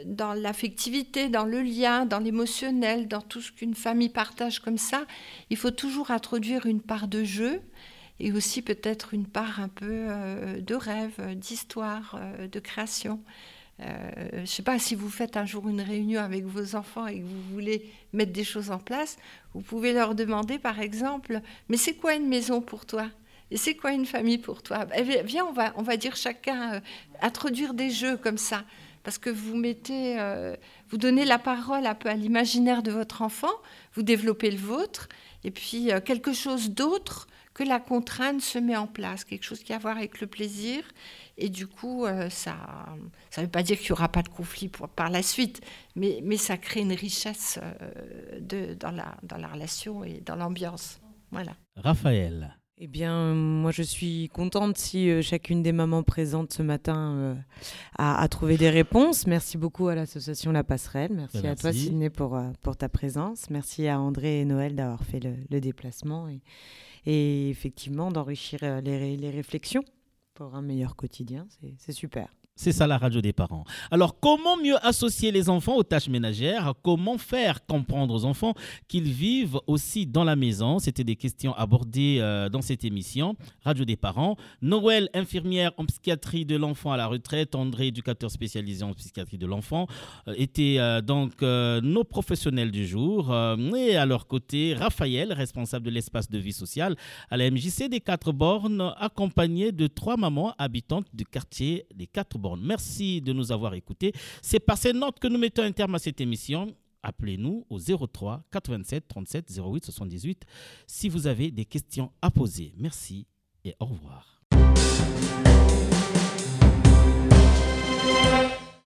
dans l'affectivité, dans le lien, dans l'émotionnel, dans tout ce qu'une famille partage comme ça, il faut toujours introduire une part de jeu et aussi peut-être une part un peu euh, de rêve, euh, d'histoire, euh, de création. Euh, je ne sais pas si vous faites un jour une réunion avec vos enfants et que vous voulez mettre des choses en place, vous pouvez leur demander par exemple, mais c'est quoi une maison pour toi? Et c'est quoi une famille pour toi? Eh Viens, on va, on va dire chacun, euh, introduire des jeux comme ça, parce que vous mettez, euh, vous donnez la parole un peu à l'imaginaire de votre enfant, vous développez le vôtre, et puis euh, quelque chose d'autre que la contrainte se met en place, quelque chose qui a à voir avec le plaisir. Et du coup, euh, ça ne veut pas dire qu'il n'y aura pas de conflit par la suite, mais, mais ça crée une richesse euh, dans, la, dans la relation et dans l'ambiance. Voilà. Raphaël. Eh bien, moi, je suis contente si euh, chacune des mamans présentes ce matin euh, a, trouvé des réponses. Merci beaucoup à l'association La Passerelle. Merci, ben, à toi, Sydney, pour, euh, pour ta présence. Merci à André et Noël d'avoir fait le, déplacement et, et effectivement d'enrichir les, les réflexions pour un meilleur quotidien. C'est super. C'est ça la radio des parents. Alors, comment mieux associer les enfants aux tâches ménagères? Comment faire comprendre aux enfants qu'ils vivent aussi dans la maison? C'était des questions abordées euh, dans cette émission, Radio des parents. Noël, infirmière en psychiatrie de l'enfant à la retraite, André, éducateur spécialisé en psychiatrie de l'enfant, euh, étaient euh, donc nos professionnels du jour. et à leur côté, Raphaël, responsable de l'espace de vie sociale à la MJC des Quatre Bornes, accompagné de trois mamans habitantes du quartier des Quatre Bornes. Merci de nous avoir écoutés. C'est par ces notes que nous mettons un terme à cette émission. Appelez-nous au 03 87 37 08 78 si vous avez des questions à poser. Merci et au revoir.